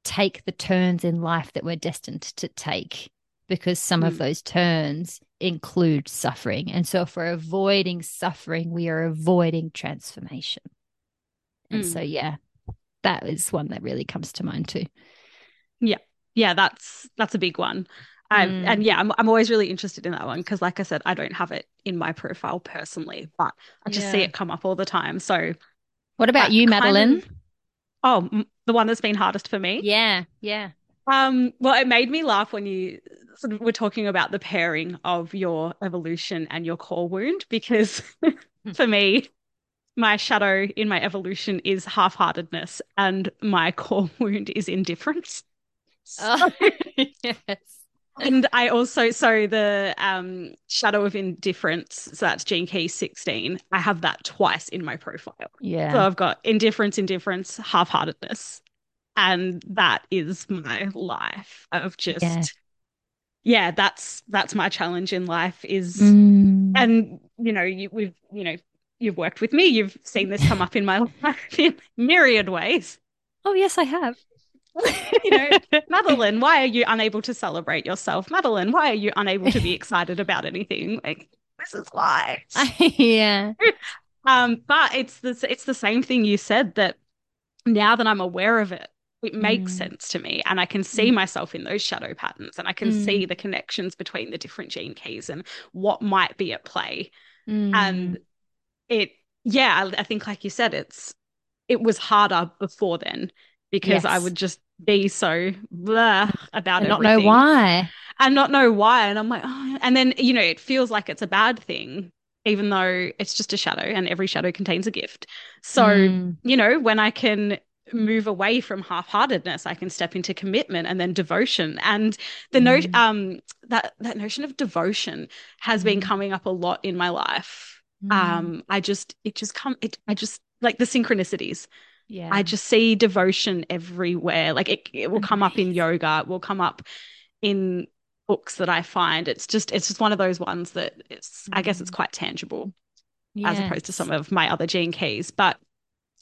take the turns in life that we're destined to take because some mm. of those turns include suffering. And so, if we're avoiding suffering, we are avoiding transformation. And mm. so, yeah, that is one that really comes to mind too. Yeah. Yeah, that's that's a big one. Um, mm. And yeah, I'm, I'm always really interested in that one because, like I said, I don't have it in my profile personally, but I just yeah. see it come up all the time. So, what about you, Madelyn? Of, oh, the one that's been hardest for me. Yeah, yeah. Um, well, it made me laugh when you sort of were talking about the pairing of your evolution and your core wound because for me, my shadow in my evolution is half-heartedness and my core [LAUGHS] wound is indifference. So, oh, [LAUGHS] yes. And I also so the um shadow of indifference, so that's gene key 16. I have that twice in my profile. Yeah. So I've got indifference, indifference, half-heartedness. And that is my life of just yeah. Yeah that's that's my challenge in life is mm. and you know you, we've you know you've worked with me. You've seen this come up in my [LAUGHS] life in myriad ways. Oh yes i have. You know madelyn why are you unable to celebrate yourself? Madelyn why are you unable to be [LAUGHS] excited about anything? Like this is why. [LAUGHS] Yeah. Um but it's the it's the same thing you said that now that i'm aware of it it makes mm. sense to me and i can see mm. myself in those shadow patterns and i can mm. see the connections between the different gene keys and what might be at play and mm. it yeah I, I, think like you said it's it was harder before then because yes. i would just be so blah about it not know why and not know why and i'm like oh. and then you know it feels like it's a bad thing even though it's just a shadow and every shadow contains a gift so mm. you know when i can move away from half-heartedness i can step into commitment and then devotion and the mm. note um that that notion of devotion has mm. been coming up a lot in my life mm. um i just it just come it i just like the synchronicities yeah i just see devotion everywhere like it, it will come up in yoga it will come up in books that i find it's just it's just one of those ones that it's i guess it's mm. quite tangible yes. as opposed to some of my other gene keys but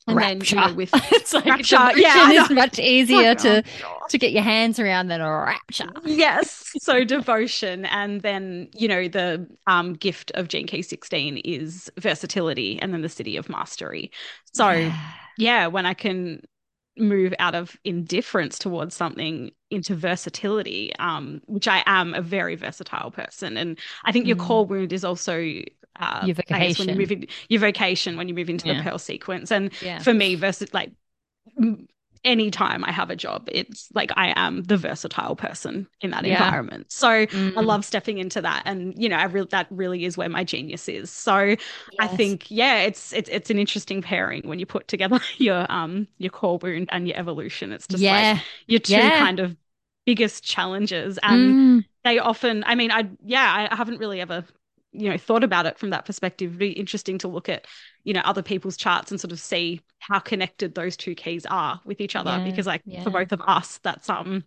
and rapture. then you know, with [LAUGHS] it's like rapture, yeah, it's much easier to to get your hands around than a rapture. Yes, so devotion, and then you know the um, gift of Gene Key sixteen is versatility, and then the siddhi of mastery. So yeah. yeah, when I can move out of indifference towards something into versatility, um, which I am a very versatile person. And I think your mm. core wound is also uh, your vocation. when you move in, your vocation when you move into yeah. the pearl sequence. And yeah. for me, versus like anytime I have a job, it's like I am the versatile person in that yeah. environment. So mm. I love stepping into that. And, you know, I really that really is where my genius is. So yes. I think, yeah, it's it's it's an interesting pairing when you put together [LAUGHS] your um your core wound and your evolution. It's just yeah. like your two yeah. kind of biggest challenges. And mm. they often I mean, I yeah, I haven't really ever you know thought about it from that perspective It'd be interesting to look at you know other people's charts and sort of see how connected those two keys are with each other yeah, because like yeah. for both of us that's um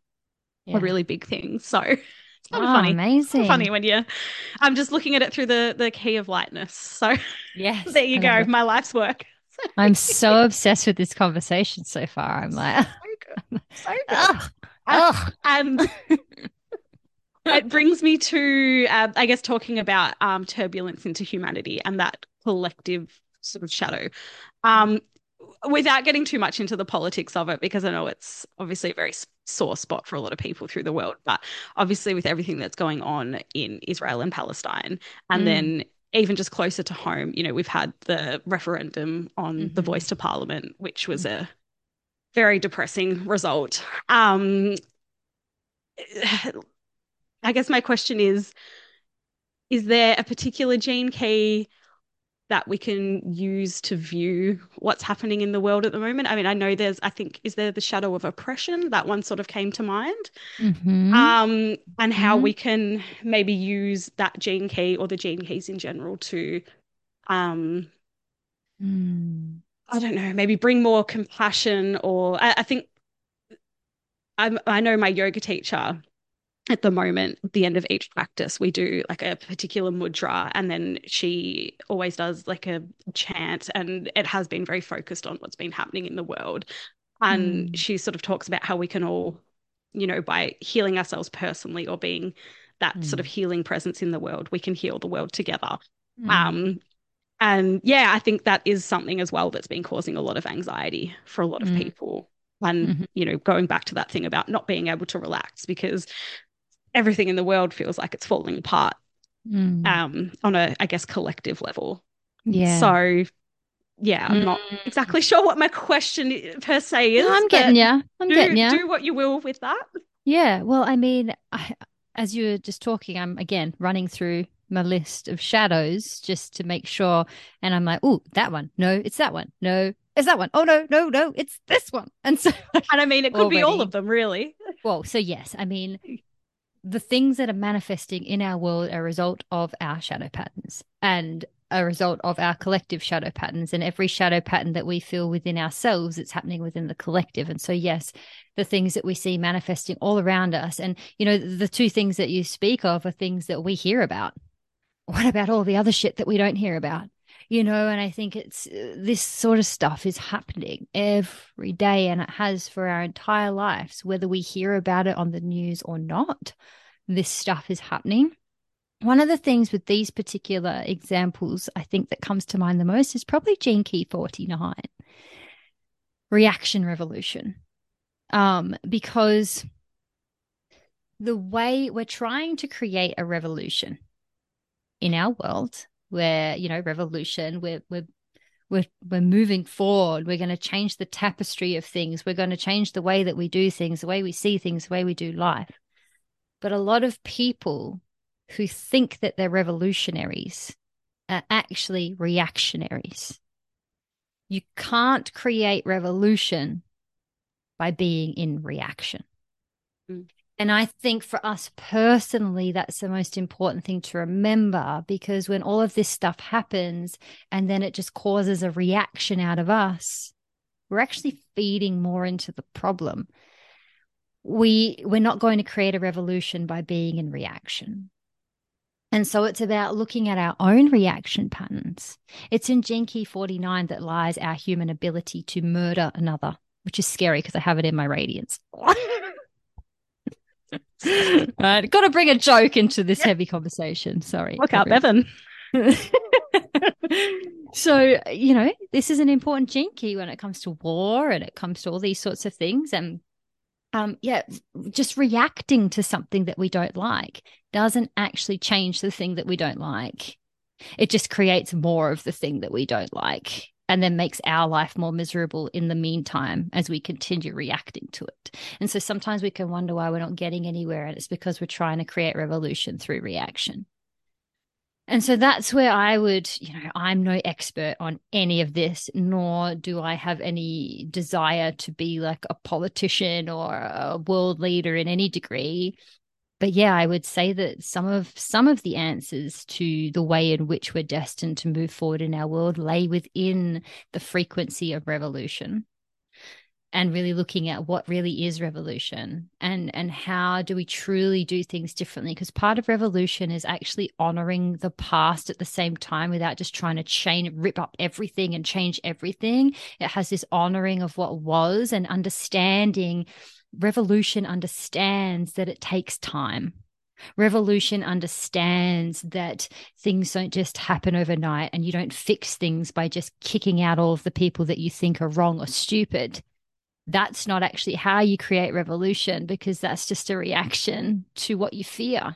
yeah. a really big thing so it's kind oh, of funny amazing funny when you i'm just looking at it through the the key of lightness so [LAUGHS] yes there you go my life's work i'm [LAUGHS] so obsessed with this conversation so far i'm like so good. So good. [LAUGHS] Ugh. Ugh. and it brings me to, uh, I guess, talking about um, turbulence into humanity and that collective sort of shadow. Um, without getting too much into the politics of it, because I know it's obviously a very sore spot for a lot of people through the world, but obviously with everything that's going on in Israel and Palestine, and mm. then even just closer to home, you know, we've had the referendum on mm-hmm. the voice to parliament, which was mm. a very depressing result. Um, I guess my question is is there a particular gene key that we can use to view what's happening in the world at the moment? I mean, I know there's, I think, is there the shadow of oppression? That one sort of came to mind. Mm-hmm. Um, and how mm-hmm. we can maybe use that gene key or the gene keys in general to, um, mm. I don't know, maybe bring more compassion or I, I think i I know my yoga teacher at the moment, at the end of each practice, we do like a particular mudra, and then she always does like a chant, and it has been very focused on what's been happening in the world. And Mm. she sort of talks about how we can all, you know, by healing ourselves personally or being that sort of Mm. healing presence in the world, we can heal the world together. Mm. Um, and yeah, I think that is something as well that's been causing a lot of anxiety for a lot of Mm. people. And, Mhm. you know, going back to that thing about not being able to relax because everything in the world feels like it's falling apart Mm. um, on a, I guess, collective level. yeah. So, yeah, I'm not Mm. exactly sure what my question per se is. No, I'm getting ya. I'm do, getting ya. do what you will with that. Yeah, well, I mean, I, as you were just talking, I'm again running through my list of shadows just to make sure. And I'm like, oh, that one. No, it's that one. No, it's that one. Oh, no, no, no, it's this one. And so, [LAUGHS] And I mean, it could be all of them, really. well, so yes, I mean, the things that are manifesting in our world are a result of our shadow patterns and a result of our collective shadow patterns. And every shadow pattern that we feel within ourselves, it's happening within the collective. And so, yes, the things that we see manifesting all around us. And, you know, the two things that you speak of are things that we hear about. What about all the other shit that we don't hear about? You know, and I think it's uh, this sort of stuff is happening every day and it has for our entire lives, whether we hear about it on the news or not. This stuff is happening. One of the things with these particular examples, I think that comes to mind the most is probably Gene Key 49, reaction revolution. Um, because the way we're trying to create a revolution in our world, where, you know, revolution, we're, we're, we're, we're moving forward. We're going to change the tapestry of things. We're going to change the way that we do things, the way we see things, the way we do life. But a lot of people who think that they're revolutionaries are actually reactionaries. You can't create revolution by being in reaction. Mm. And I think for us personally, that's the most important thing to remember because when all of this stuff happens and then it just causes a reaction out of us, we're actually feeding more into the problem. We we're not going to create a revolution by being in reaction. And so it's about looking at our own reaction patterns. It's in Gene Key 49 that lies our human ability to murder another, which is scary because I have it in my radiance. [LAUGHS] [LAUGHS] right, got to bring a joke into this heavy conversation. Sorry. Look out. Bevan. [LAUGHS] so, you know, this is an important key when it comes to war and it comes to all these sorts of things. And um, yeah, just reacting to something that we don't like doesn't actually change the thing that we don't like. It just creates more of the thing that we don't like and then makes our life more miserable in the meantime as we continue reacting to it. And so sometimes we can wonder why we're not getting anywhere, and it's because we're trying to create revolution through reaction. And so that's where I would, you know, I'm no expert on any of this, nor do I have any desire to be like a politician or a world leader in any degree. But yeah, I would say that some of some of the answers to the way in which we're destined to move forward in our world lay within the frequency of revolution and really looking at what really is revolution and and how do we truly do things differently? Because part of revolution is actually honoring the past at the same time without just trying to chain rip up everything and change everything. It has this honoring of what was and understanding revolution understands that it takes time Revolution understands that things don't just happen overnight and you don't fix things by just kicking out all of the people that you think are wrong or stupid that's not actually how you create revolution because that's just a reaction to what you fear.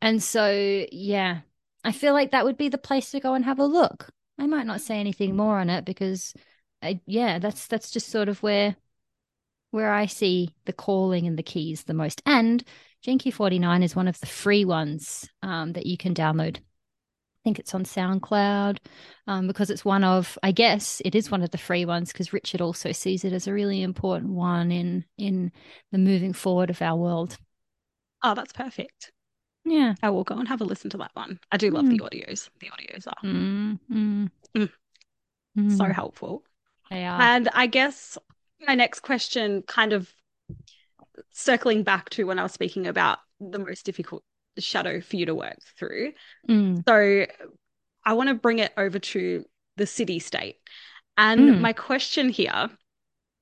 And so, yeah, I feel like that would be the place to go and have a look. I might not say anything more on it because, I, yeah, that's that's just sort of where where I see the calling and the keys the most. And Gene Key 49 is one of the free ones um, that you can download. I think it's on SoundCloud um, because it's one of, I guess, it is one of the free ones because Richard also sees it as a really important one in in the moving forward of our world. Oh, that's perfect. Yeah. I will go and have a listen to that one. I do love Mm. the audios. The audios are Mm, mm, Mm. mm. so helpful. They are. And I guess my next question kind of circling back to when I was speaking about the most difficult shadow for you to work through. Mm. So I want to bring it over to the siddhi state. And Mm. my question here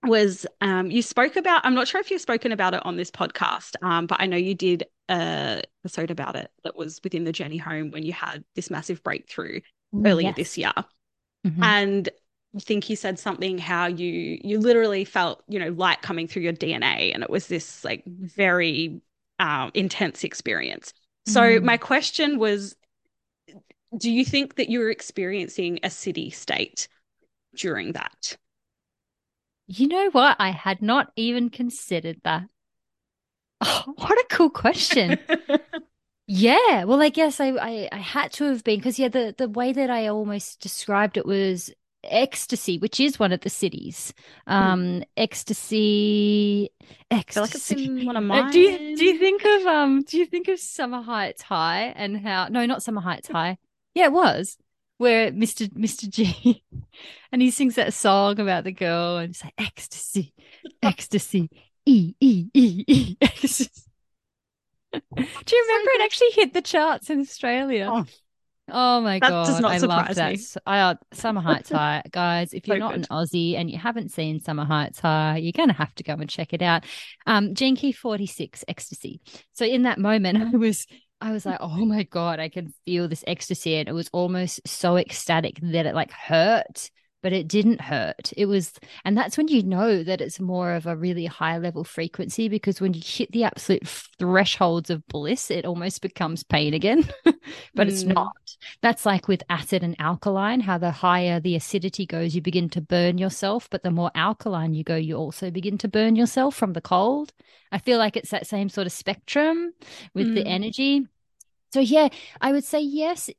was um, you spoke about, I'm not sure if you've spoken about it on this podcast, um, but I know you did a episode about it that was within the journey home when you had this massive breakthrough earlier Yes. this year. Mhm. And I think you said something how you you literally felt, you know, light coming through your DNA and it was this like very um, intense experience. So Mm. my question was do you think that you were experiencing a siddhi state during that? You know what? I had not even considered that. [LAUGHS] Oh, what a cool question. [LAUGHS] Yeah, well, I guess I, I, I had to have been because yeah, the the way that I almost described it was ecstasy, which is one of the siddhis. Um, ecstasy, I feel like it's ecstasy. in one of Uh, mine. do you do you think of um do you think of Summer Heights High and how no not Summer Heights High yeah it was where Mr. Mr. G [LAUGHS] and he sings that song about the girl and it's like ecstasy [LAUGHS] ecstasy e e e e [LAUGHS] ecstasy. Do you remember it actually hit the charts in Australia? Oh. Oh my That god, does not I love that. me. I, uh, Summer Heights [LAUGHS] High, guys. If you're So not an. Aussie and you haven't seen Summer Heights High, you're gonna have to go and check it out. Um, Gene Key 46, ecstasy. So in that moment, I was, I was like, oh my god, I can feel this ecstasy, and it was almost so ecstatic that it like hurt, but it didn't hurt. It was, and that's when you know that it's more of a really high level frequency because when you hit the absolute thresholds of bliss, it almost becomes pain again, [LAUGHS] but it's Mm. not. That's like with acid and alkaline, how the higher the acidity goes, you begin to burn yourself, but the more alkaline you go, you also begin to burn yourself from the cold. I feel like it's that same sort of spectrum with the Mm. energy. So, yeah, I would say yes,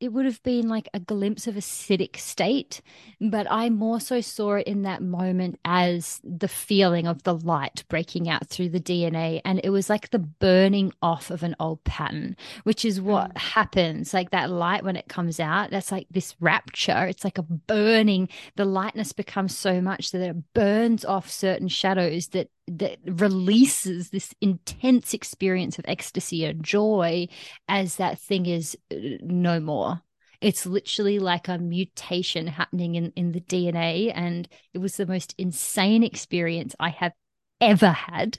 it would have been like a glimpse of acidic state, but I more so saw it in that moment as the feeling of the light breaking out through the DNA. And it was like the burning off of an old pattern, which is what mm. happens. Like that light when it comes out, that's like this rapture. It's like a burning, the lightness becomes so much that it burns off certain shadows that that releases this intense experience of ecstasy and joy as that thing is uh, no more. It's literally like a mutation happening in, in the DNA. And it was the most insane experience I have ever had.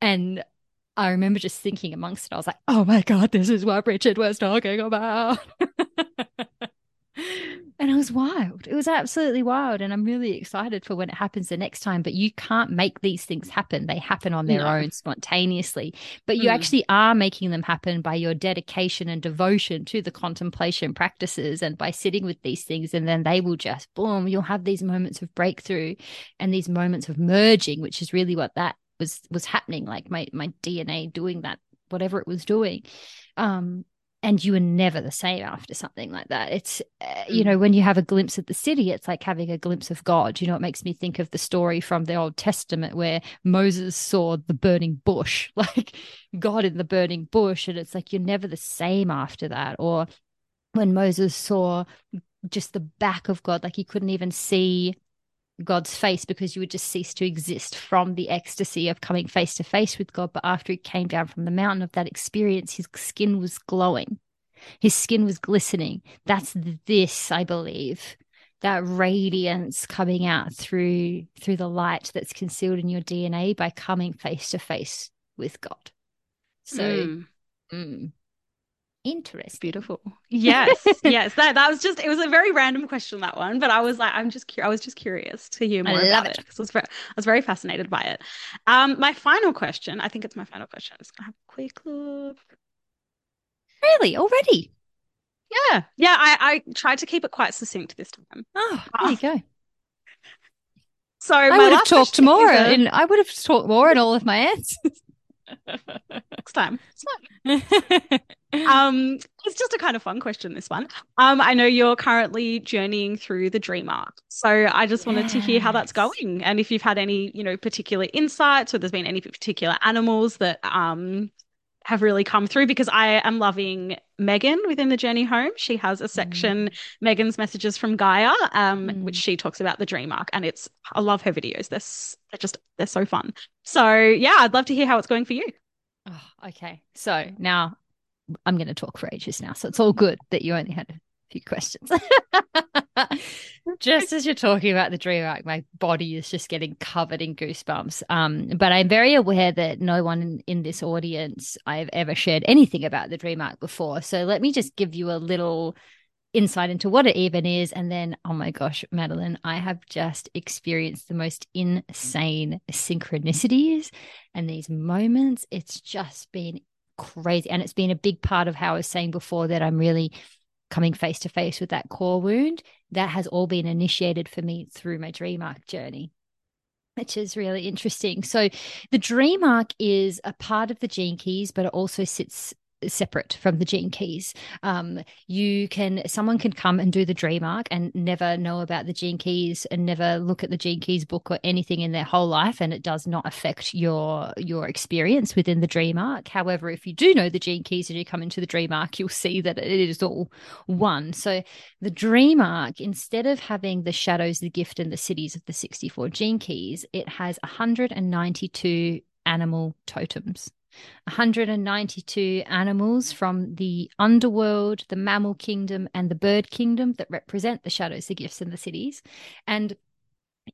And I remember just thinking amongst it, I was like, oh my God, this is what Richard was talking about. [LAUGHS] and it was wild. It was absolutely wild. And I'm really excited for when it happens the next time. But you can't make these things happen, they happen on their No. own spontaneously. But you Mm. actually are making them happen by your dedication and devotion to the contemplation practices and by sitting with these things. And then they will just, boom, you'll have these moments of breakthrough and these moments of merging, which is really what that was was happening like my my dna doing that whatever it was doing um and you were never the same after something like that. It's uh, you Mm. know when you have a glimpse of the siddhi it's like having a glimpse of god. You know it makes me think of the story from the old testament where moses saw the burning bush [LAUGHS] like god in the burning bush and it's like you're never the same after that. Or when moses saw just the back of god like he couldn't even see God's face because you would just cease to exist from the ecstasy of coming face to face with God. But after he came down from the mountain of that experience, his skin was glowing, his skin was glistening. That's this, I believe, that radiance coming out through through the light that's concealed in your DNA by coming face to face with God. So Mm. mm, interesting. Beautiful. Yes, [LAUGHS] yes. That that was just it was a very random question that one, but I was like I'm just I was just curious to hear I more love about it. it because I was very I was very fascinated by it. Um, my final question, I think it's my final question. I'm just gonna have a quick look. Really? Already? Yeah, yeah. I I tried to keep it quite succinct this time. Oh, there you go. So I would have talked more is a- in I would have talked more in all of my answers. Next time. [LAUGHS] Um, it's just a kind of fun question, this one. Um, I know you're currently journeying through the dream arc. So I just wanted to hear how that's going and if you've had any, you know, particular insights or there's been any particular animals that um have really come through because I am loving Megan within the journey home. She has a section, mm. Megan's messages from Gaia, um, mm. which she talks about the dream arc, and it's I love her videos. They're they're just they're so fun. So yeah, I'd love to hear how it's going for you. Oh, okay, so now I'm going to talk for ages now, so it's all good that you only had a few questions. [LAUGHS] [LAUGHS] just as you're talking about the dream arc, my body is just getting covered in goosebumps. Um, but I'm very aware that no one in, in this audience I've ever shared anything about the dream arc before. So let me just give you a little insight into what it even is. And then, oh my gosh, Madelyn, I have just experienced the most insane synchronicities and these moments. It's just been crazy. And it's been a big part of how I was saying before that I'm really coming face to face with that core wound, that has all been initiated for me through my dream arc journey which is really interesting. So, the dream arc is a part of the gene keys, but it also sits separate from the gene keys. Um, you can someone can come and do the dream arc and never know about the gene keys and never look at the gene keys book or anything in their whole life, and it does not affect your your experience within the dream arc. However, if you do know the gene keys and you come into the dream arc, you'll see that it is all one. So the dream arc, instead of having the shadows, the gift, and the siddhis of the 64 gene keys, it has 192 animal totems. 192 animals from the underworld, the mammal kingdom, and the bird kingdom that represent the shadows, the gifts, and the siddhis. And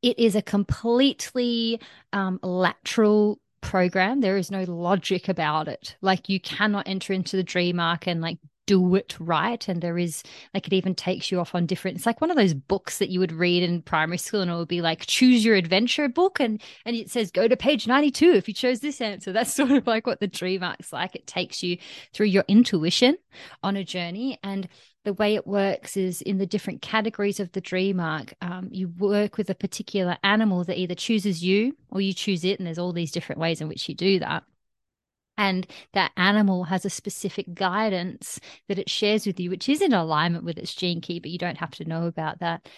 it is a completely um, lateral program. There is no logic about it. Like you cannot enter into the dream arc and like do it right. And there is like it even takes you off on different. It's like one of those books that you would read in primary school, and it would be like choose your adventure book, and and it says go to page ninety two if you chose this answer. [LAUGHS] That's sort of like what the dream arc's like. It takes you through your intuition on a journey, and the way it works is in the different categories of the dream arc, um, you work with a particular animal that either chooses you or you choose it. And there's all these different ways in which you do that and that animal has a specific guidance that it shares with you, which is in alignment with its gene key, but you don't have to know about that.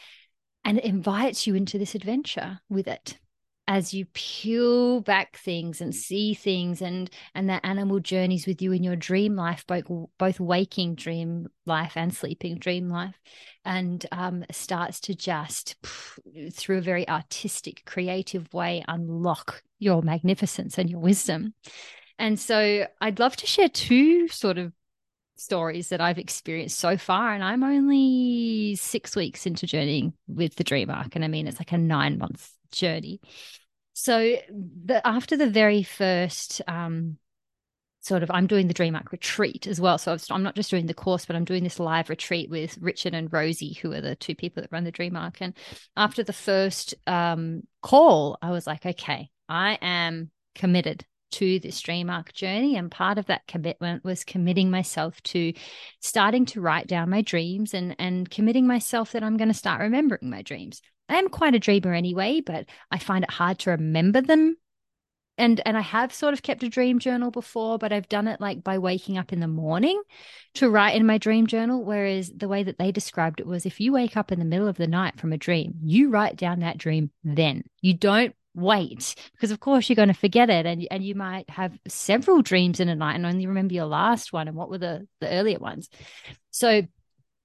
And it invites you into this adventure with it as you peel back things and see things and and that animal journeys with you in your dream life both both waking dream life and sleeping dream life and um, starts to just through a very artistic creative way unlock your magnificence and your wisdom and so I'd love to share two sort of stories that I've experienced so far. And I'm only six weeks into journeying with the Dream Arc. And I mean, it's like a nine month journey. So the, after the very first um, sort of, I'm doing the Dream Arc retreat as well. So I'm not just doing the course, but I'm doing this live retreat with Richard and Rosie, who are the two people that run the Dream Arc. And after the first um, call, I was like, okay, I am committed to the dream arc journey. And part of that commitment was committing myself to starting to write down my dreams and, and committing myself that I'm going to start remembering my dreams. I am quite a dreamer anyway, but I find it hard to remember them. And and I have sort of kept a dream journal before, but I've done it like by waking up in the morning to write in my dream journal. Whereas the way that they described it was if you wake up in the middle of the night from a dream, you write down that dream then. You don't wait because of course you're going to forget it and and you might have several dreams in a night and only remember your last one and what were the the earlier ones. So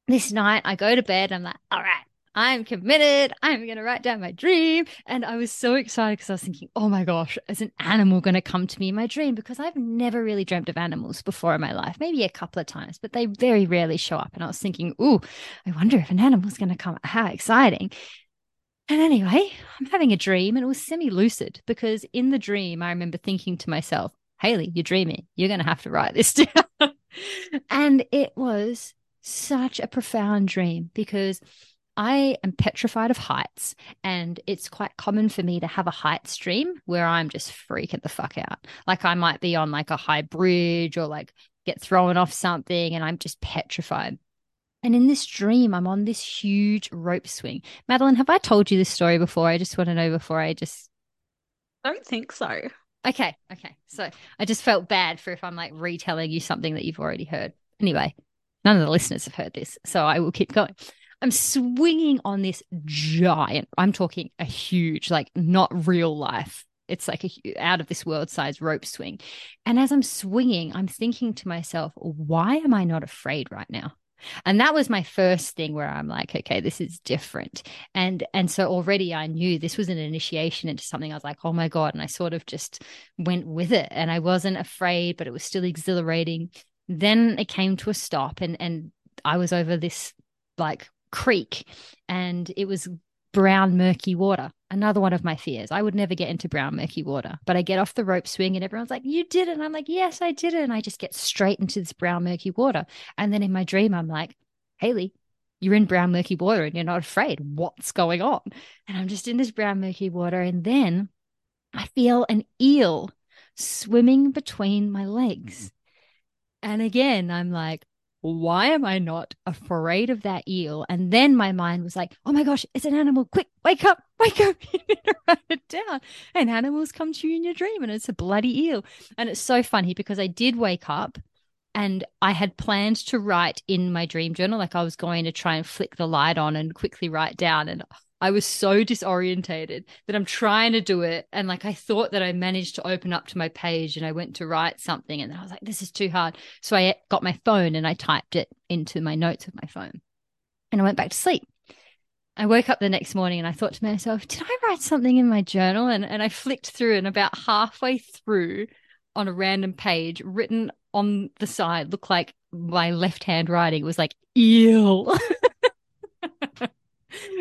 this night i go to bed i'm like all right i'm committed i'm going to write down my dream and i was so excited because i was thinking oh my gosh is an animal going to come to me in my dream? Because i've never really dreamt of animals before in my life maybe a couple of times but they very rarely show up and i was thinking oh i wonder if an animal's going to come how exciting and anyway, I'm having a dream and it was semi lucid because in the dream, I remember thinking to myself, Hayley, you're dreaming. You're going to have to write this [LAUGHS] down. and it was such a profound dream because I am petrified of heights, and it's quite common for me to have a heights dream where I'm just freaking the fuck out. Like I might be on like a high bridge or like get thrown off something, and I'm just petrified. And in this dream, I'm on this huge rope swing. Madelyn, have I told you this story before? I just want to know before I just. I don't think so. Okay. Okay. So I just felt bad for if I'm like retelling you something that you've already heard. Anyway, none of the listeners have heard this. So I will keep going. I'm swinging on this giant, I'm talking a huge, like not real life it's like a out of this world size rope swing. And as I'm swinging, I'm thinking to myself, why am I not afraid right now? And that was my first thing where I'm like, okay, this is different. And and so already I knew this was an initiation into something. I was like, oh my God. And I sort of just went with it. And I wasn't afraid, but it was still exhilarating. Then it came to a stop and and I was over this like creek and it was brown murky water another one of my fears. I would never get into brown murky water but i get off the rope swing and everyone's like you did it. And i'm like yes i did it. And i just get straight into this brown murky water. And then in my dream i'm like hayley you're in brown murky water and you're not afraid. What's going on? And i'm just in this brown murky water. And then i feel an eel swimming between my legs. Mm-hmm. And again i'm like why am I not afraid of that eel? And then my mind was like, oh my gosh, it's an animal. Quick, wake up, [LAUGHS] wake up. you need to write it down. And animals come to you in your dream and it's a bloody eel. And it's so funny because I did wake up and I had planned to write in my dream journal, like I was going to try and flick the light on and quickly write down. And oh, I was so disorientated that I'm trying to do it. And like I thought that I managed to open up to my page and I went to write something. And I was like, this is too hard. So I got my phone and I typed it into my notes of my phone. And I went back to sleep. I woke up the next morning and I thought to myself, did I write something in my journal? And, and I flicked through and about halfway through on a random page written on the side looked like my left hand writing was like eel. [LAUGHS]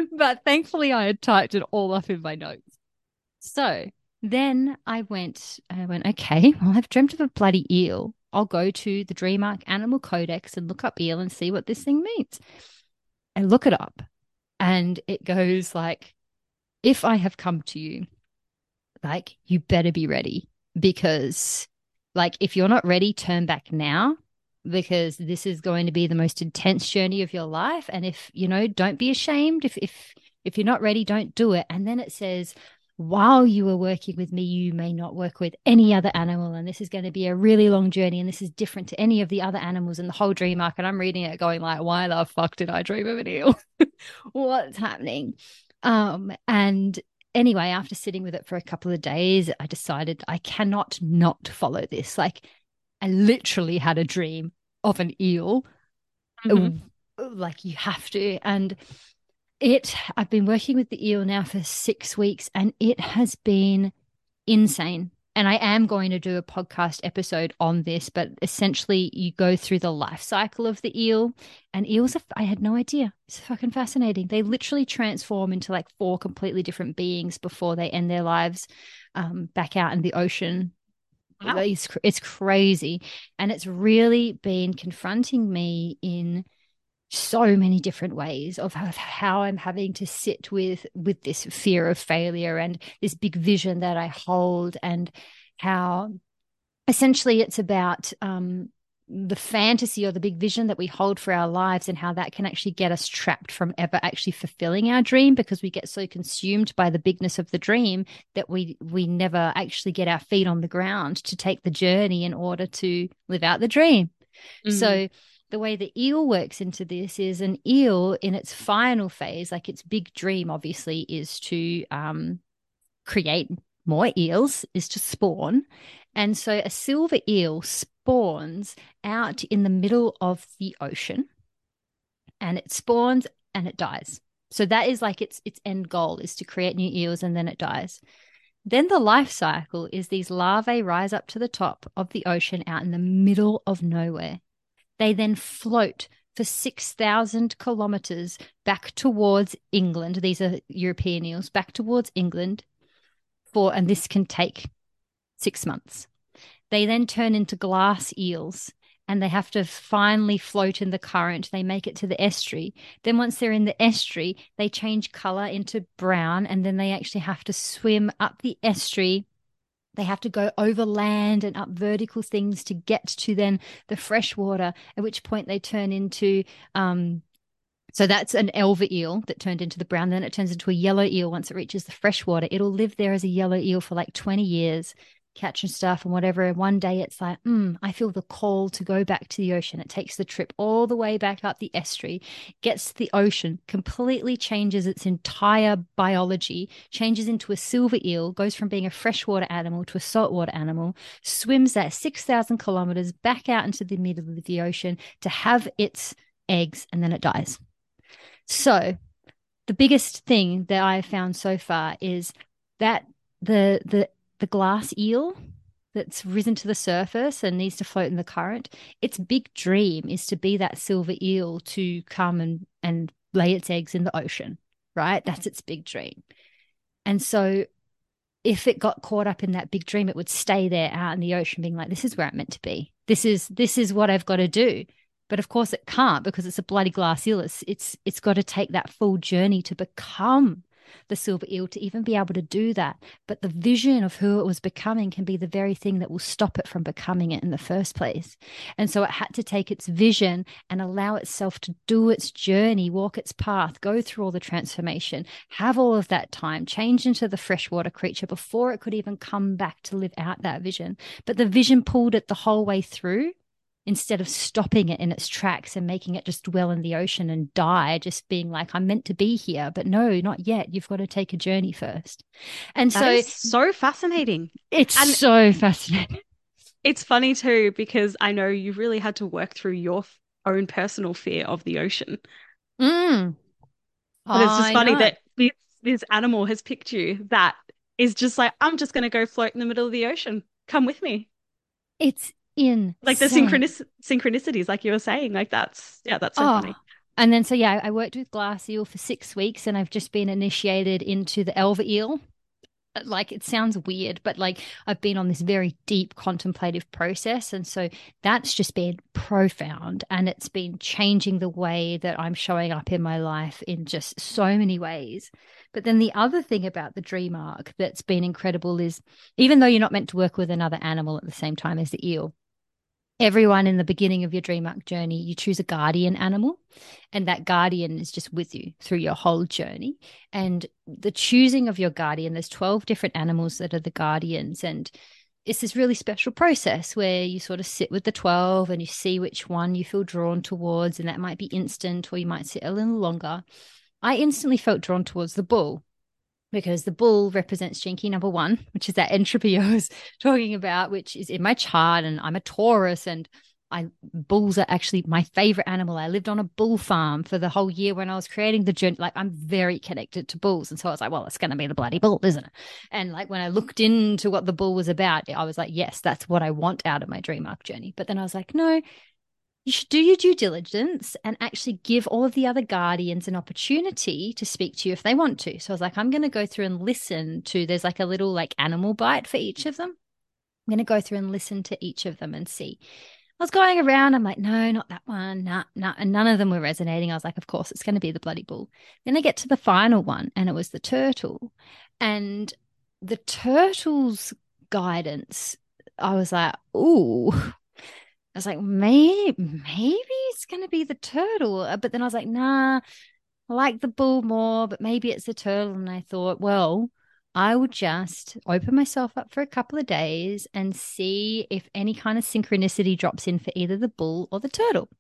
[LAUGHS] but thankfully, I had typed it all up in my notes. So then I went, I went, okay, well, I've dreamt of a bloody eel. I'll go to the Dream Arc Animal Codex and look up eel and see what this thing means. I look it up and it goes like, if I have come to you, like, you better be ready because, like, if you're not ready, turn back now because this is going to be the most intense journey of your life. And if you know don't be ashamed. If if if you're not ready don't do it. And then it says while you are working with me you may not work with any other animal. And this is going to be a really long journey and this is different to any of the other animals in the whole dream arc. And i'm reading it going like why the fuck did i dream of an eel? [LAUGHS] What's happening? Um and anyway after sitting with it for a couple of days i decided i cannot not follow this. Like I literally had a dream of an eel. Mm-hmm. Like you have to. And it, I've been working with the eel now for six weeks and it has been insane. And I am going to do a podcast episode on this, but essentially, you go through the life cycle of the eel. And eels, are, I had no idea. It's fucking fascinating. They literally transform into like four completely different beings before they end their lives um, back out in the ocean Wow. It's, it's crazy. And it's really been confronting me in so many different ways of how I'm having to sit with with this fear of failure and this big vision that I hold and how essentially it's about um, the fantasy or the big vision that we hold for our lives and how that can actually get us trapped from ever actually fulfilling our dream because we get so consumed by the bigness of the dream that we we never actually get our feet on the ground to take the journey in order to live out the dream. Mm-hmm. So the way the eel works into this is an eel in its final phase, like its big dream obviously is to um, create more eels, is to spawn. And so a silver eel spawns out in the middle of the ocean and it spawns and it dies. So that is like its its end goal is to create new eels and then it dies. Then the life cycle is these larvae rise up to the top of the ocean out in the middle of nowhere. They then float for 6,000 kilometers back towards England. These are European eels, back towards England for, and this can take six months. They then turn into glass eels and they have to finally float in the current. They make it to the estuary. Then, once they're in the estuary, they change color into brown and then they actually have to swim up the estuary. They have to go over land and up vertical things to get to then the fresh water, at which point they turn into um, so that's an elver eel that turned into the brown. Then it turns into a yellow eel once it reaches the fresh water. It'll live there as a yellow eel for like 20 years catching stuff and whatever. And one day it's like, mm, I feel the call to go back to the ocean. It takes the trip all the way back up the estuary, gets to the ocean, completely changes its entire biology, changes into a silver eel, goes from being a freshwater animal to a saltwater animal, swims that 6,000 kilometers back out into the middle of the ocean to have its eggs, and then it dies. So, the biggest thing that I've found so far is that the the the glass eel that's risen to the surface and needs to float in the current, its big dream is to be that silver eel to come and, and lay its eggs in the ocean, right? That's its big dream. And so if it got caught up in that big dream, it would stay there out in the ocean, being like, this is where I'm meant to be. This is this is what I've got to do. But of course it can't because it's a bloody glass eel. It's it's, it's got to take that full journey to become the silver eel to even be able to do that. But the vision of who it was becoming can be the very thing that will stop it from becoming it in the first place. And so it had to take its vision and allow itself to do its journey, walk its path, go through all the transformation, have all of that time, change into the freshwater creature before it could even come back to live out that vision. But the vision pulled it the whole way through instead of stopping it in its tracks and making it just dwell in the ocean and die, just being like, I'm meant to be here. But no, not yet. You've got to take a journey first. And that so so fascinating. It's and so fascinating. It's funny too, because I know you've really had to work through your own personal fear of the ocean. Mm. But it's just I funny know. that this, this animal has picked you that is just like, I'm just going to go float in the middle of the ocean. Come with me. It's in like the synchronis- synchronicities like you were saying like that's yeah that's so oh. funny. And then so yeah i worked with glass eel for six weeks and i've just been initiated into the elver eel. Uh, like it sounds weird but like i've been on this very deep contemplative process. And so that's just been profound and it's been changing the way that i'm showing up in my life in just so many ways. But then the other thing about the dream arc that's been incredible is even though you're not meant to work with another animal at the same time as the eel everyone in the beginning of your dream arc journey, you choose a guardian animal, and that guardian is just with you through your whole journey. And the choosing of your guardian, there's 12 different animals that are the guardians. And it's this really special process where you sort of sit with the 12 and you see which one you feel drawn towards. And that might be instant, or you might sit a little longer. I instantly felt drawn towards the bull because the bull represents Key number one, which is that entropy I was [LAUGHS] talking about, which is in my chart. And I'm a Taurus and I bulls are actually my favorite animal. I lived on a bull farm for the whole year when I was creating the journey. Like I'm very connected to bulls. And so I was like, well, it's going to be the bloody bull, isn't it? And like when I looked into what the bull was about, I was like, yes, that's what I want out of my dream arc journey. But then I was like, no, you should do your due diligence and actually give all of the other guardians an opportunity to speak to you if they want to. So I was like, I'm going to go through and listen to, there's like a little like animal bite for each of them. I'm going to go through and listen to each of them and see. I was going around, I'm like, no, not that one, nah, nah. And none of them were resonating. I was like, of course, it's going to be the bloody bull. Then I get to the final one, and it was the turtle. And the turtle's guidance, I was like, ooh, I was like, maybe, maybe it's going to be the turtle. Uh, but then I was like, nah, I like the bull more, but maybe it's the turtle. And I thought, well, I would just open myself up for a couple of days and see if any kind of synchronicity drops in for either the bull or the turtle.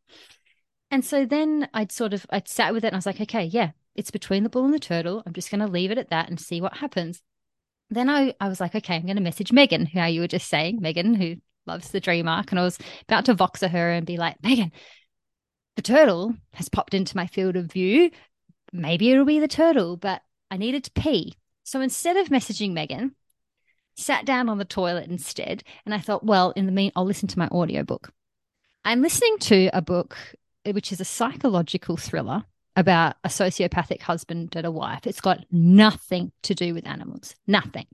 And so then I'd sort of I'd sat with it and I was like, okay, yeah, it's between the bull and the turtle. I'm just going to leave it at that and see what happens. Then I, I was like, okay, I'm going to message Megan, who you were just saying, Megan, who loves the dream arc. And I was about to voxer her and be like, Megan, the turtle has popped into my field of view. Maybe it'll be the turtle, but I needed to pee. So instead of messaging Megan, sat down on the toilet instead. And I thought, well, in the mean, I'll listen to my audiobook. I'm listening to a book which is a psychological thriller about a sociopathic husband and a wife. It's got nothing to do with animals, nothing.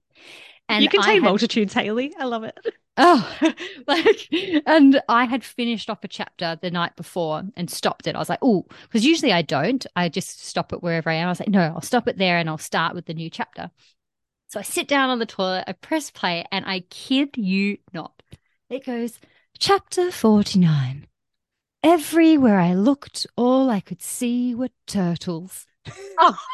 And you contain had, multitudes, Hayley. I love it. Oh, [LAUGHS] like, and I had finished off a chapter the night before and stopped it. I was like, oh, because usually I don't. I just stop it wherever I am. I was like, no, I'll stop it there and I'll start with the new chapter. So I sit down on the toilet, I press play, and I kid you not. It goes, chapter 49. Everywhere I looked, all I could see were turtles. Oh. [LAUGHS]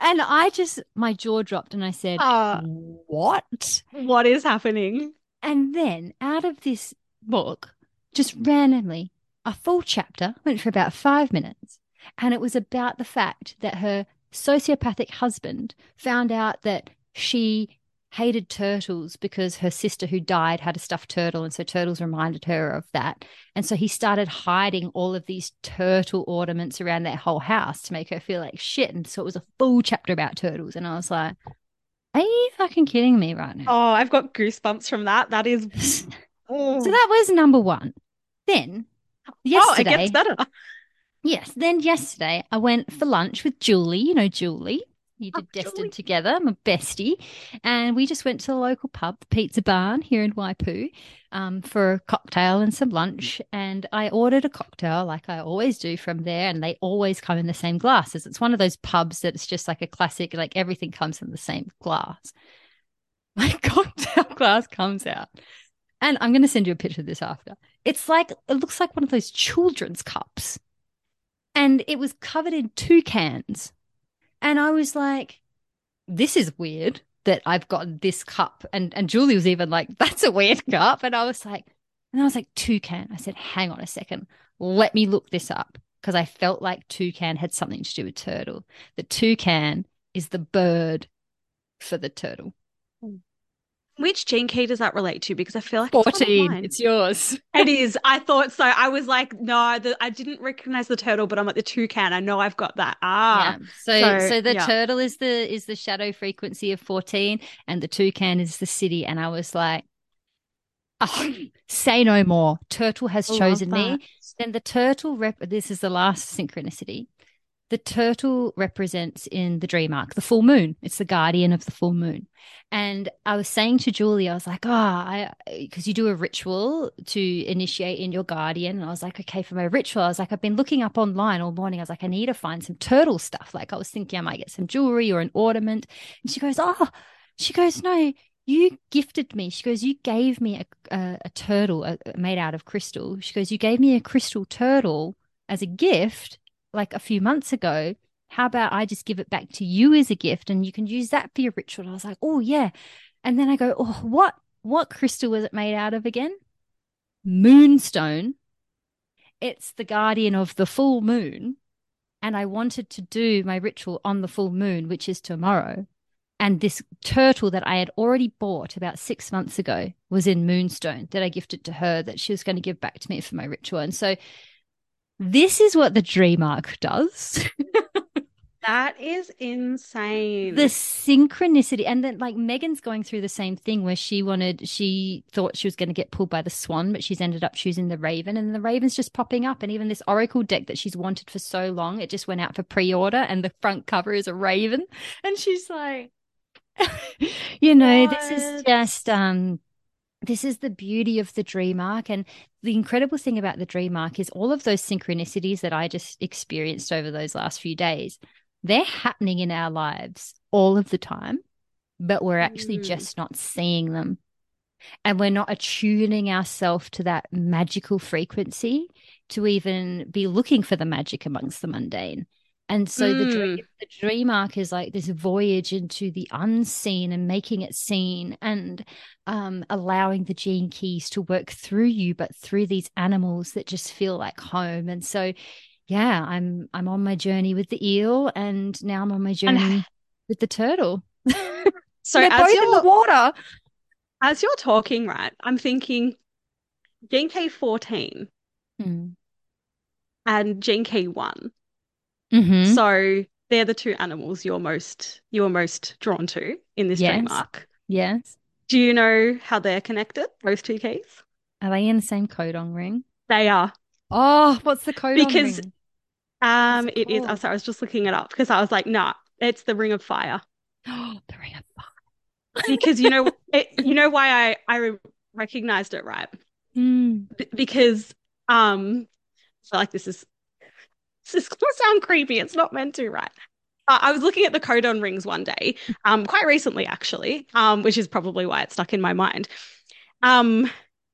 And I just, my jaw dropped and I said, Uh, What? what is happening? And then out of this book, just randomly, a full chapter went for about five minutes. And it was about the fact that her sociopathic husband found out that she hated turtles because her sister who died had a stuffed turtle. And so turtles reminded her of that. And so he started hiding all of these turtle ornaments around their whole house to make her feel like shit. And so it was a full chapter about turtles. And I was like, are you fucking kidding me right now? Oh, I've got goosebumps from that. That is. [LAUGHS] Oh, So that was number one. Then oh, yesterday, it gets better. yes, then yesterday I went for lunch with Julie. You know Julie. You Oh, did Destined Julie. together, my bestie, and we just went to the local pub, the Pizza Barn here in Waipu, um, for a cocktail and some lunch. And I ordered a cocktail like I always do from there, and they always come in the same glasses. It's one of those pubs that it's just like a classic, like everything comes in the same glass. [LAUGHS] My cocktail [LAUGHS] glass comes out. And I'm going to send you a picture of this after. It's like, it looks like one of those children's cups. And it was covered in toucans. And I was like, this is weird that I've got this cup. And, and Julie was even like, [LAUGHS] that's a weird cup. And I was like, and I was like, toucan. I said, hang on a second. Let me look this up. Because I felt like toucan had something to do with turtle. The toucan is the bird for the turtle. Which gene key does that relate to? Because I feel like it's one of 14. mine. It's yours. [LAUGHS] It is. I thought so. I was like, no, the, I didn't recognize the turtle, but I'm like the toucan. I know I've got that. Ah, yeah. So, so, so, the yeah. turtle is the is the shadow frequency of 14 and the toucan is the siddhi. And I was like, oh, [LAUGHS] say no more. Turtle has I chosen me. Then the turtle rep this is the last synchronicity. The turtle represents in the dream arc the full moon. It's the guardian of the full moon. And I was saying to Julie, I was like, oh, I because you do a ritual to initiate in your guardian. And I was like, okay, for my ritual, I was like, I've been looking up online all morning. I was like, I need to find some turtle stuff. Like I was thinking I might get some jewelry or an ornament. And she goes, Oh, she goes, No, you gifted me. She goes, You gave me a, a, a turtle made out of crystal. She goes, You gave me a crystal turtle as a gift like a few months ago. How about I just give it back to you as a gift and you can use that for your ritual? And I was like, Oh, yeah. And then I go, Oh, what? What crystal was it made out of again? Moonstone. It's the guardian of the full moon. And I wanted to do my ritual on the full moon, which is tomorrow. And this turtle that I had already bought about six months ago was in Moonstone that I gifted to her that she was going to give back to me for my ritual. And so this is what the dream arc does. [LAUGHS] That is insane. the synchronicity and then like megan's going through the same thing where she wanted she thought she was going to get pulled by the swan but she's ended up choosing the raven and the raven's just popping up and even this oracle deck that she's wanted for so long it just went out for pre-order and the front cover is a raven and she's like [LAUGHS] you know this is just um this is the beauty of the dream arc and the incredible thing about the dream arc is all of those synchronicities that i just experienced over those last few days they're happening in our lives all of the time, but we're actually Mm. just not seeing them. And we're not attuning ourselves to that magical frequency to even be looking for the magic amongst the mundane. And so mm. the dream, hmm. the dream arc is like this voyage into the unseen and making it seen and um, allowing the gene keys to work through you, but through these animals that just feel like home. And so, yeah, I'm I'm on my journey with the eel, and now I'm on my journey and... with the turtle. [LAUGHS] so they're in the water. As you're talking, right, I'm thinking gene key 14 hmm. and gene key 1 Mm-hmm. So they're the two animals you're most you're most drawn to in this yes. dream. Yes. Do you know how they're connected? Those two keys. Are they in the same codon ring? They are. Oh, what's the codon because, ring? um, it is. it is. I'm sorry, I was just looking it up because I was like, nah, it's the ring of fire. Oh, [GASPS] the ring of fire. because you know, [LAUGHS] it, you know why I I recognized it right? Mm. B- because um, so like this is [LAUGHS] this is gonna sound creepy. It's not meant to, right? Uh, I was looking at the codon rings one day, um, quite recently actually, um, which is probably why it stuck in my mind. Um,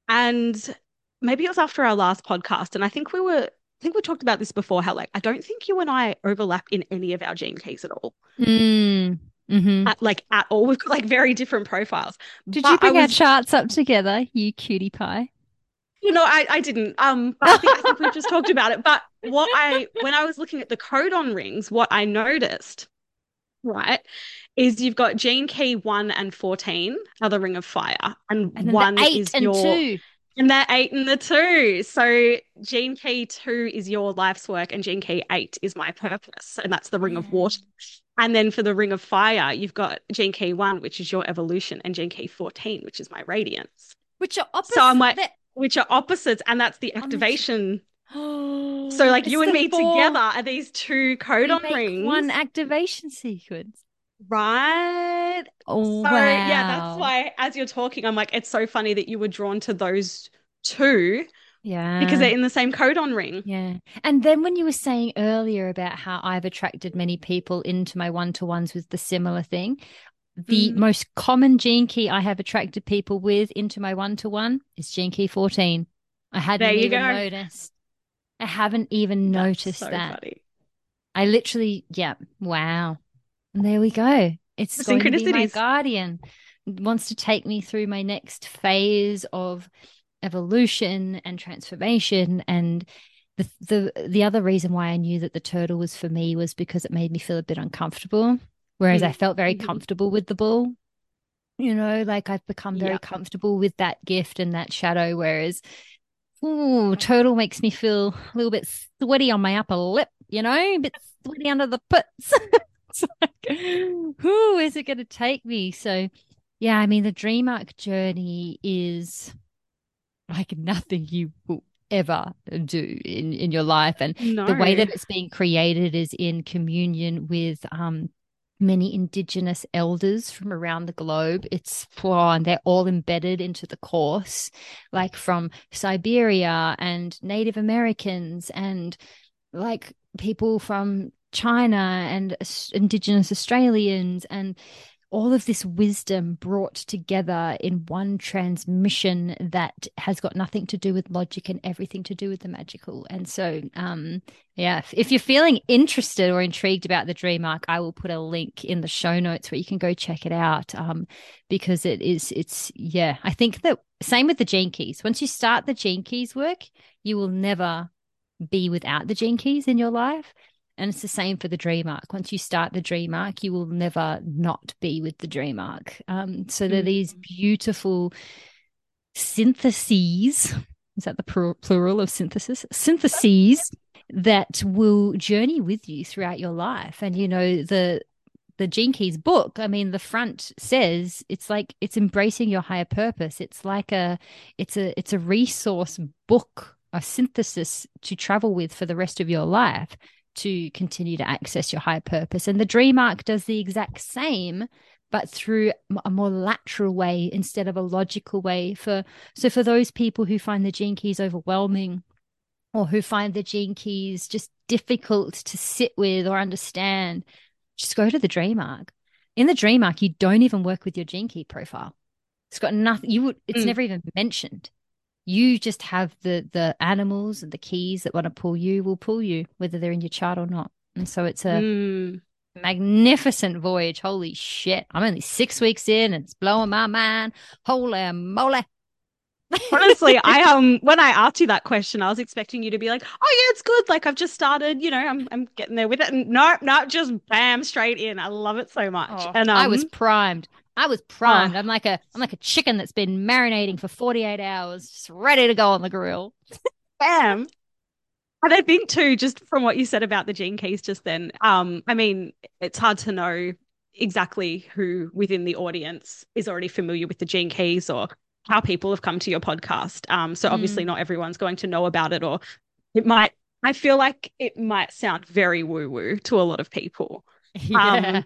and maybe it was after our last podcast, and I think we were I think we talked about this before, how like I don't think you and I overlap in any of our gene keys at all. Mm, hmm At, like at all. We've got like very different profiles. Did But you bring our charts up together, you cutie pie? You know, I, I didn't. Um, but I think, I think we just talked about it. But what I when I was looking at the codon rings, what I noticed, right, is you've got gene key one and fourteen are the ring of fire, and, And one is and your two. and the eight and the two. So gene key two is your life's work, and gene key eight is my purpose, and that's the ring of water. And then for the ring of fire, you've got gene key one, which is your evolution, and gene key fourteen, which is my radiance, Which are opposite. So I'm like- which are opposites, and that's the activation. so [GASPS] So like you and me together are these two codon rings, One activation sequence. right? Oh, So wow. yeah, that's why as you're talking, I'm like, it's so funny that you were drawn to those two Yeah. because they're in the same codon ring. Yeah. And then when you were saying earlier about how I've attracted many people into my one to ones with the similar thing, the Mm. most common gene key I have attracted people with into my one to one is gene key 14. I hadn't There you even go. noticed. I haven't even That's noticed so that. funny. I literally, yeah, wow. And there we go. It's The going to be my guardian. It wants to take me through my next phase of evolution and transformation. And the the the other reason why I knew that the turtle was for me was because it made me feel a bit uncomfortable. Whereas I felt very Mhm. comfortable with the bull. You know, like I've become very Yeah. comfortable with that gift and that shadow. Whereas Ooh, turtle makes me feel a little bit sweaty on my upper lip, you know, a bit sweaty under the pits. [LAUGHS] it's like, who is it going to take me? So, yeah, I mean, the dream arc journey is like nothing you will ever do in, in your life. And No. the way that it's being created is in communion with um many indigenous elders from around the globe. It's oh, and they're all embedded into the course like from siberia and native americans and like people from china and indigenous australians and all of this wisdom brought together in one transmission that has got nothing to do with logic and everything to do with the magical. And so, um, yeah, if, you're feeling interested or intrigued about the dream arc, I will put a link in the show notes where you can go check it out. Um, because it is, it's, yeah, I think that same with the gene keys. Once you start the gene keys work, you will never be without the gene keys in your life. And it's the same for the dream arc. Once you start the dream arc, you will never not be with the dream arc. Um, so they're these Mm. beautiful syntheses. Is that the plural of synthesis? Syntheses that will journey with you throughout your life. And you know the the Gene Keys book. I mean, the front says it's like it's embracing your higher purpose. It's like a it's a it's a resource book, a synthesis to travel with for the rest of your life to continue to access your higher purpose. And the dream arc does the exact same, but through a more lateral way instead of a logical way. For so for those people who find the gene keys overwhelming or who find the gene keys just difficult to sit with or understand, just go to the dream arc. In the dream arc, you don't even work with your gene key profile. It's got nothing you would it's Mm. never even mentioned you just have the the animals and the keys that want to pull you will pull you whether they're in your chart or not and so it's a Mm. magnificent voyage holy shit i'm only six weeks in and it's blowing my mind holy moly Honestly, [LAUGHS] I um when I asked you that question, I was expecting you to be like, "Oh yeah, it's good. Like I've just started. You know, I'm I'm getting there with it." And no, no, just bam, straight in. I love it so much. Oh, and um, i was primed i was primed Oh. i'm like a i'm like a chicken that's been marinating for 48 hours just ready to go on the grill bam. And I think too, just from what you said about the gene keys just then, um, I mean, it's hard to know exactly who within the audience is already familiar with the gene keys or how people have come to your podcast. Um, so obviously not everyone's going to know about it, or it might. I feel like it might sound very woo woo to a lot of people [LAUGHS] yeah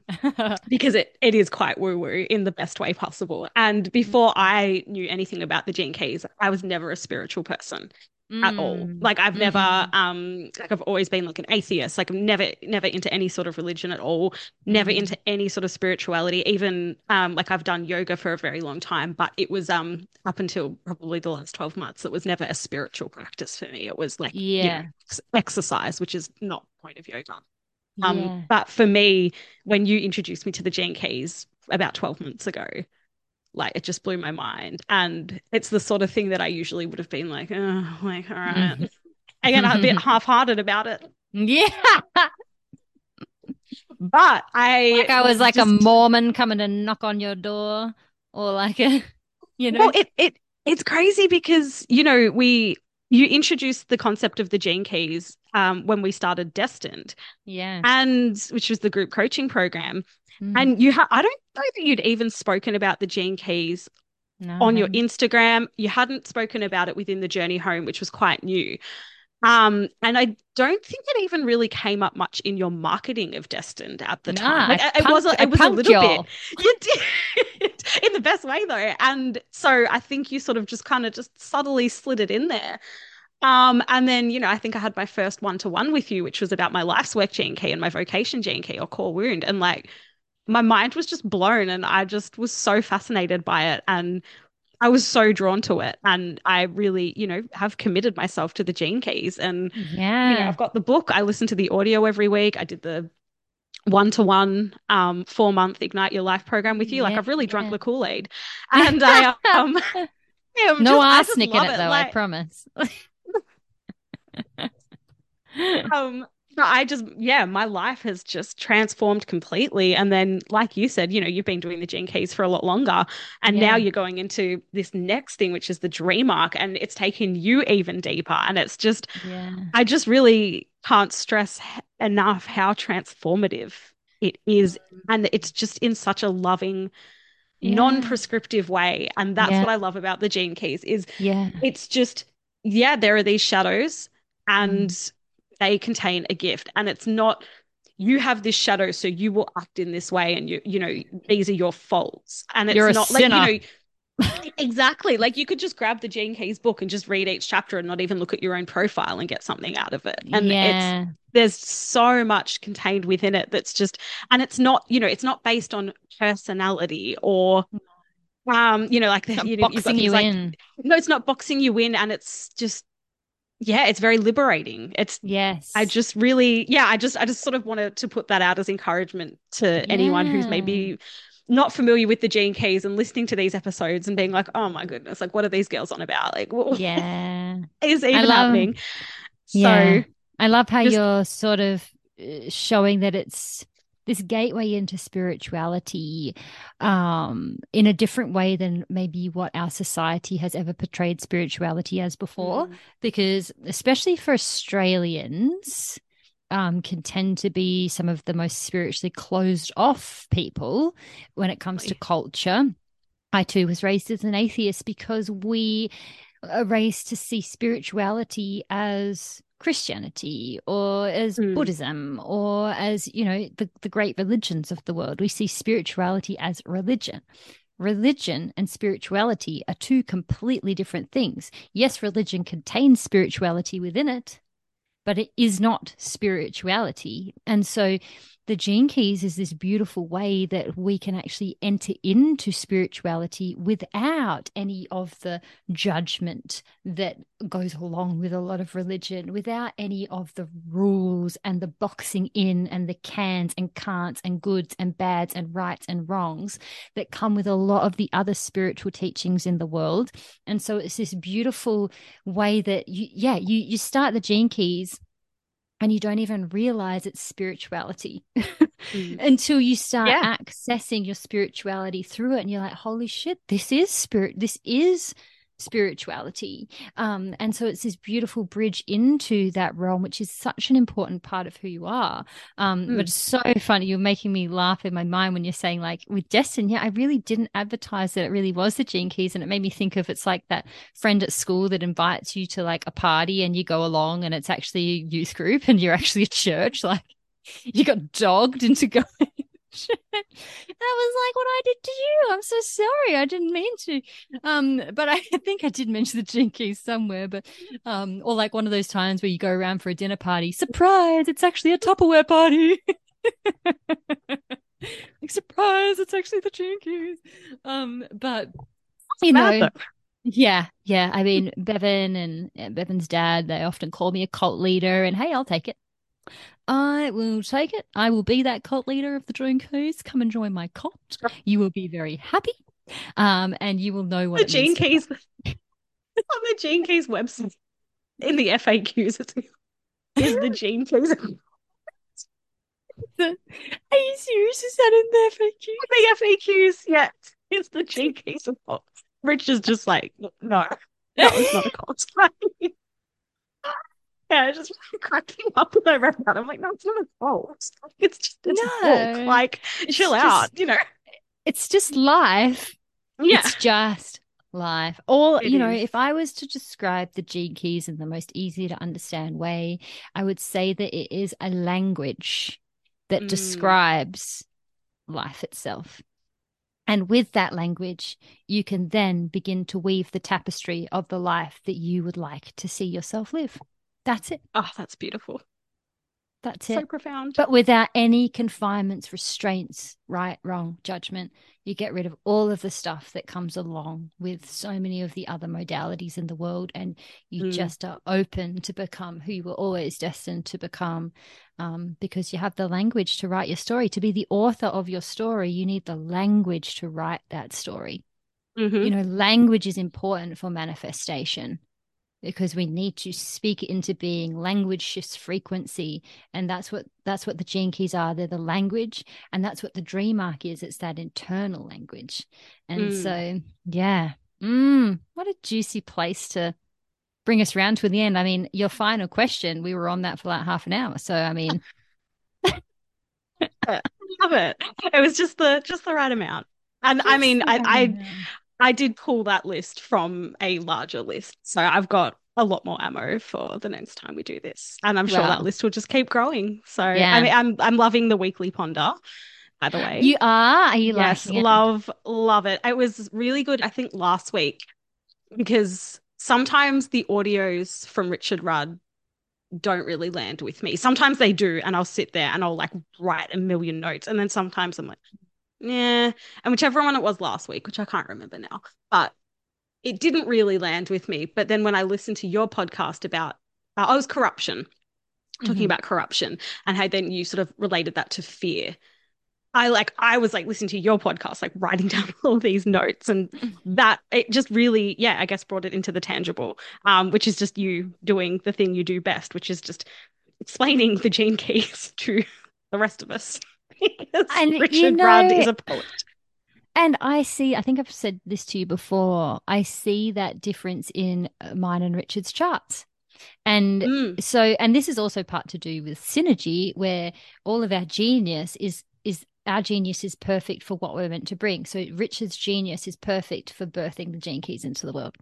because it, it is quite woo woo in the best way possible. And before I knew anything about the gene keys, I was never a spiritual person. mm. at all. Mm. Like I've never mm-hmm. um like I've always been like an atheist. Like I'm never never into any sort of religion at all. Never mm. into any sort of spirituality. Even um like I've done yoga for a very long time, but it was um up until probably the last 12 months it was never a spiritual practice for me. It was like yeah, you know, exercise, which is not point of yoga. Um yeah. but for me when you introduced me to the gene keys about 12 months ago, like it just blew my mind. And it's the sort of thing that I usually would have been like, oh, like, all right. Again, I'm a bit [LAUGHS] half hearted about it. Yeah. but I like I was like just... a Mormon coming to knock on your door or like a [LAUGHS] you know well, it it it's crazy because you know we you introduced the concept of the gene keys um, when we started Destined. Yeah. And which was the group coaching program. Mm. And you ha- I don't know that you'd even spoken about the gene keys no, on your Instagram. You hadn't spoken about it within the journey home, which was quite new. Um, and I don't think it even really came up much in your marketing of Destined at the nah, time. Like, it was a, it was a little y'all. bit. [LAUGHS] You did in the best way though. And so I think you sort of just kind of just subtly slid it in there. Um, and then, you know, I think I had my first one to one with you, which was about my life's work gene key and my vocation gene key or core wound. And like my mind was just blown and I just was so fascinated by it and I was so drawn to it and I really, you know, have committed myself to the gene keys and yeah. you know, I've got the book, I listen to the audio every week. I did the one to one um 4 month ignite your life program with you. Yeah, like I've really drunk yeah. the Kool-Aid. [LAUGHS] And I um [LAUGHS] yeah, no arsenic in it, it though, like, I promise. [LAUGHS] um I just, yeah, my life has just transformed completely. And then, like you said, you know, you've been doing the gene keys for a lot longer. And yeah. now you're going into this next thing, which is the dream arc. And it's taken you even deeper. And it's just, yeah. I just really can't stress enough how transformative it is. Mm. And it's just in such a loving, yeah. non-prescriptive way. And that's what I love about the gene keys is yeah, it's just, yeah, there are these shadows and mm they contain a gift and it's not you have this shadow so you will act in this way and you you know these are your faults. And it's You're not like sinner. you know [LAUGHS] exactly. Like you could just grab the Gene Keys book and just read each chapter and not even look at your own profile and get something out of it. And yeah. it's there's so much contained within it that's just and it's not you know it's not based on personality or um you know like the, you know, boxing you like, in. No it's not boxing you in and it's just yeah, it's very liberating. It's yes. I just really yeah, I just I just sort of wanted to put that out as encouragement to yeah. anyone who's maybe not familiar with the gene keys and listening to these episodes and being like, oh my goodness, like what are these girls on about? Like, what yeah, [LAUGHS] is even love, happening? So yeah. I love how just, you're sort of uh, showing that it's this gateway into spirituality um, in a different way than maybe what our society has ever portrayed spirituality as before. Mm. Because, especially for Australians, um, can tend to be some of the most spiritually closed off people when it comes to culture. I too was raised as an atheist because we are raised to see spirituality as Christianity or as mm. Buddhism or as, you know, the, the great religions of the world. We see spirituality as religion. Religion and spirituality are two completely different things. Yes, religion contains spirituality within it, but it is not spirituality. And so the gene keys is this beautiful way that we can actually enter into spirituality without any of the judgment that goes along with a lot of religion, without any of the rules and the boxing in and the cans and can'ts and goods and bads and rights and wrongs that come with a lot of the other spiritual teachings in the world. And so it's this beautiful way that you, yeah, you, you start the gene keys and you don't even realize it's spirituality mm. [LAUGHS] until you start yeah. accessing your spirituality through it and you're like holy shit this is spirit this is spirituality um, and so it's this beautiful bridge into that realm which is such an important part of who you are um, mm. but it's so funny you're making me laugh in my mind when you're saying like with Destin, yeah i really didn't advertise that it really was the gene keys and it made me think of it's like that friend at school that invites you to like a party and you go along and it's actually a youth group and you're actually a church [LAUGHS] like you got dogged into [LAUGHS] going that [LAUGHS] was like what I did to you. I'm so sorry. I didn't mean to. Um, but I [LAUGHS] think I did mention the keys somewhere. But um, or like one of those times where you go around for a dinner party. Surprise! It's actually a Tupperware party. [LAUGHS] like surprise! It's actually the keys. Um, but you know. Yeah, yeah. I mean, Bevan and Bevan's dad, they often call me a cult leader, and hey, I'll take it. I will take it. I will be that cult leader of the Keys. Come and join my cult. You will be very happy. Um, and you will know what the Gene Keys [LAUGHS] on the Gene Keys website in the FAQs is the [LAUGHS] Gene Keys. the, are you serious? Is that in the FAQs? The FAQs, yeah. It's the Gene Keys report. Rich is just like, no, that was not a cult. [LAUGHS] yeah, it just [LAUGHS] cracked me up when I read that. I'm like, no, it's not a fault. It's just it's no, a book. Like, chill just, out, you know. It's just life. Yeah. It's just life. Or, it you know, if I was to describe the Gene Keys in the most easy to understand way, I would say that it is a language that mm. describes life itself. And with that language, you can then begin to weave the tapestry of the life that you would like to see yourself live. That's it. Oh, that's beautiful. That's so it. So profound. But without any confinements, restraints, right, wrong, judgment, you get rid of all of the stuff that comes along with so many of the other modalities in the world. And you mm. just are open to become who you were always destined to become um, because you have the language to write your story. To be the author of your story, you need the language to write that story. Mm-hmm. You know, language is important for manifestation because we need to speak into being. Language shifts frequency and that's what that's what the gene keys are. They're the language and that's what the dream arc is. It's that internal language. And mm. so yeah. Mm, what a juicy place to bring us round to the end. I mean your final question we were on that for like half an hour so i mean. [LAUGHS] Love it. It was just the just the right amount. And just i mean i i I did pull that list from a larger list. So I've got a lot more ammo for the next time we do this. And I'm sure that list will just keep growing. So yeah. I mean I'm I'm loving the weekly ponder, by the way. You are? Are you yes, love, love it. It was really good, I think, last week because sometimes the audios from Richard Rudd don't really land with me. Sometimes they do, and I'll sit there and I'll like write a million notes. And then sometimes I'm like, yeah. And whichever one it was last week, which I can't remember now, but it didn't really land with me. But then when I listened to your podcast about, uh, I was corruption, talking mm-hmm. about corruption, and how then you sort of related that to fear. I like I was like listening to your podcast, like writing [LAUGHS] down all these notes, and mm-hmm. that it just really, yeah, I guess brought it into the tangible, um, which is just you doing the thing you do best, which is just explaining the gene keys [LAUGHS] to the rest of us. And Richard you know, Rudd is a poet. And I see, I think I've said this to you before, I see that difference in uh, mine and Richard's charts. And mm. so, and this is also part to do with synergy, where all of our genius is is our genius is perfect for what we're meant to bring. So Richard's genius is perfect for birthing the gene keys into the world.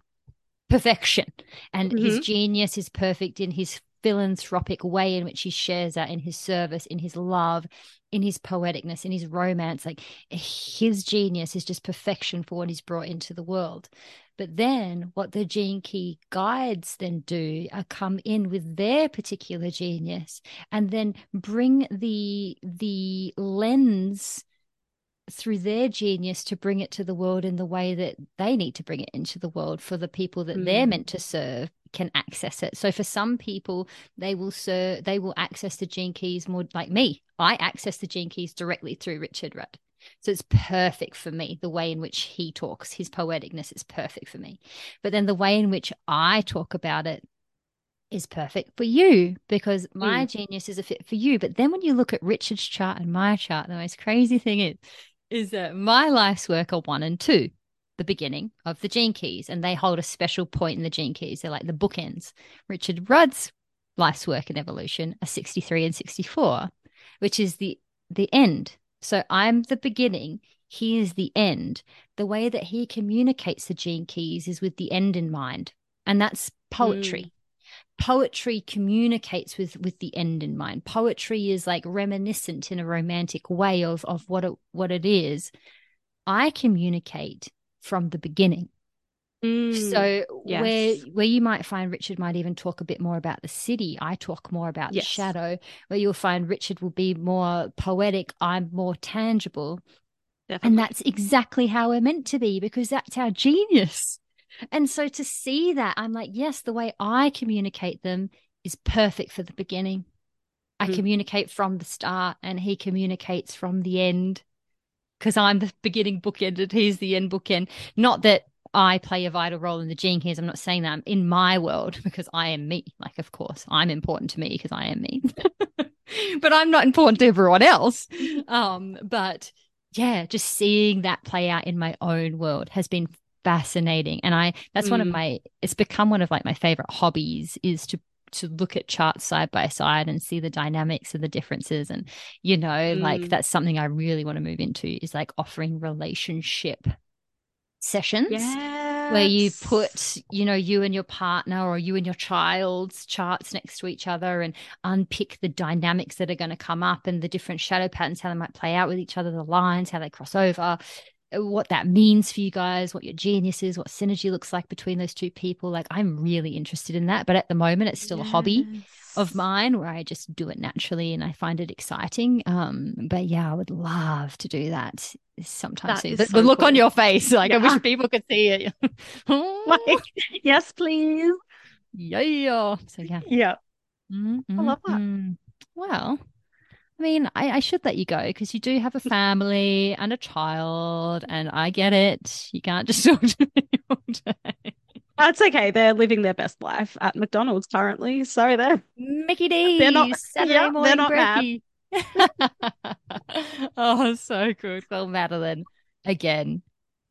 Perfection. And mm-hmm. his genius is perfect in his philanthropic way in which he shares that in his service, in his love, in his poeticness, in his romance. Like his genius is just perfection for what he's brought into the world. But then what the gene key guides then do are come in with their particular genius and then bring the the lens through their genius to bring it to the world in the way that they need to bring it into the world for the people that mm. they're hmm. meant to serve can access it. So for some people, they will serve, they will access the gene keys more like me. I access the gene keys directly through Richard Rudd. So it's perfect for me. The way in which he talks, his poeticness is perfect for me. But then the way in which I talk about it is perfect for you because my mm. genius is a fit for you. But then when you look at Richard's chart and my chart, the most crazy thing is, is that my life's work are one and two the beginning of the gene keys and they hold a special point in the gene keys. They're like the bookends. Richard Rudd's life's work and evolution are 63 and 64, which is the the end. So I'm the beginning, he is the end. The way that he communicates the gene keys is with the end in mind. And that's poetry. Mm. poetry communicates with with the end in mind poetry is like reminiscent in a romantic way of of what it what it is i communicate from the beginning Mm, so yes. where where you might find Richard might even talk a bit more about the siddhi, I talk more about Yes. the shadow. Where you'll find Richard will be more poetic, I'm more tangible. definitely. And that's exactly how we're meant to be because that's our genius. And so to see that, I'm like, yes, the way I communicate them is perfect for the beginning. I Mhm. communicate from the start and he communicates from the end because I'm the beginning bookend and he's the end bookend. Not that I play a vital role in the gene keys. I'm not saying that I'm in my world because I am me. Like, of course, I'm important to me because I am me. [LAUGHS] but I'm not important to everyone else. Um, but yeah, just seeing that play out in my own world has been fascinating. And I that's one of Mm. my it's become one of like my favorite hobbies is to to look at charts side by side and see the dynamics and the differences. And you know like Mm. that's something i really want to move into is like offering relationship sessions where you put you know you and your partner or you and your child's charts next to each other and unpick the dynamics that are going to come up and the different shadow patterns how they might play out with each other the lines how they cross over what that means for you guys what your genius is what synergy looks like between those two people like i'm really interested in that but at the moment it's still a hobby of mine where I just do it naturally and I find it exciting. Um, but yeah, I would love to do that sometime That soon. The, so the look on your face, like I wish people could see it. [LAUGHS] [LAUGHS] Like, yes, please. yeah. So yeah. Yeah. Mm, I love that. mm, mm. Well, I mean, I, I should let you go because you do have a family and a child, and I get it. You can't just [LAUGHS] talk to me all day. That's okay. They're living their best life at McDonald's currently. So they're Mickey D. They're not- Saturday yeah, they're not mad. [LAUGHS] oh, so good. Well, Madelyn, again,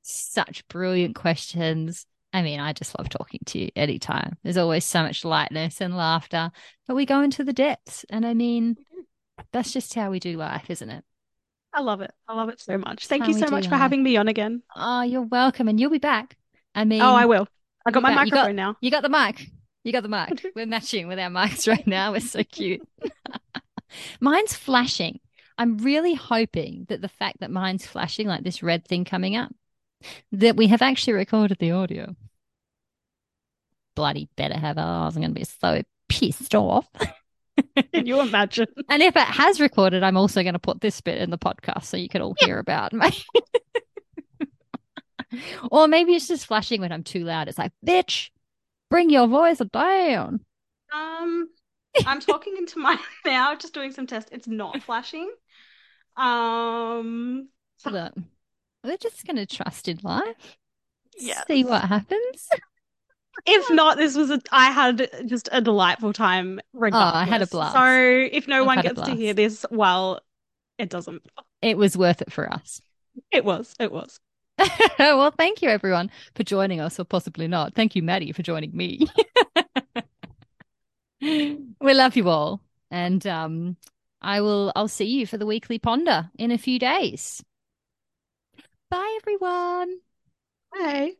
such brilliant questions. I mean, I just love talking to you anytime. There's always so much lightness and laughter, but we go into the depths. And I mean, that's just how we do life, isn't it? I love it. I love it so much. Thank how you so much for life. having me on again. Oh, you're welcome. And you'll be back. I mean, Oh, I will. I got my you got- you got- microphone now. You got the mic. You got the mic. [LAUGHS] We're matching with our mics right now. We're so cute. [LAUGHS] mine's flashing. I'm really hoping that the fact that mine's flashing, like this red thing coming up, that we have actually recorded the audio. Bloody better have. I was going to be so pissed off. [LAUGHS] [LAUGHS] Can you imagine? [LAUGHS] And if it has recorded, I'm also going to put this bit in the podcast so you can all hear about me. [LAUGHS] or maybe it's just flashing when I'm too loud. It's like, bitch, bring your voice down. Um, I'm talking into mine now, just doing some tests. It's not flashing. Um, we're just going to trust in life. Yeah. See what happens. If not, this was a I had just a delightful time regardless. Oh, I had a blast. So if no I've one gets to hear this, well, it doesn't. It was worth it for us. It was. It was. [LAUGHS] well, thank you everyone for joining us, or possibly not. Thank you, Maddie, for joining me. [LAUGHS] we love you all, and um, I will. I'll see you for the weekly ponder in a few days. Bye, everyone. Hey.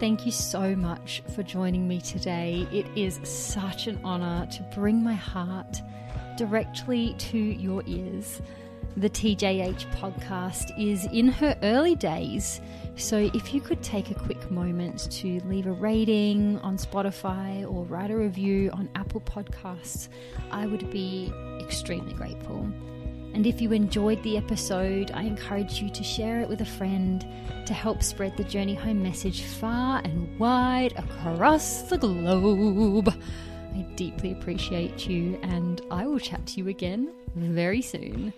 Thank you so much for joining me today. It is such an honor to bring my heart directly to your ears. The TJH podcast is in her early days, so if you could take a quick moment to leave a rating on Spotify or write a review on Apple Podcasts, I would be extremely grateful. And if you enjoyed the episode, I encourage you to share it with a friend to help spread the Journey Home message far and wide across the globe. I deeply appreciate you, and I will chat to you again very soon.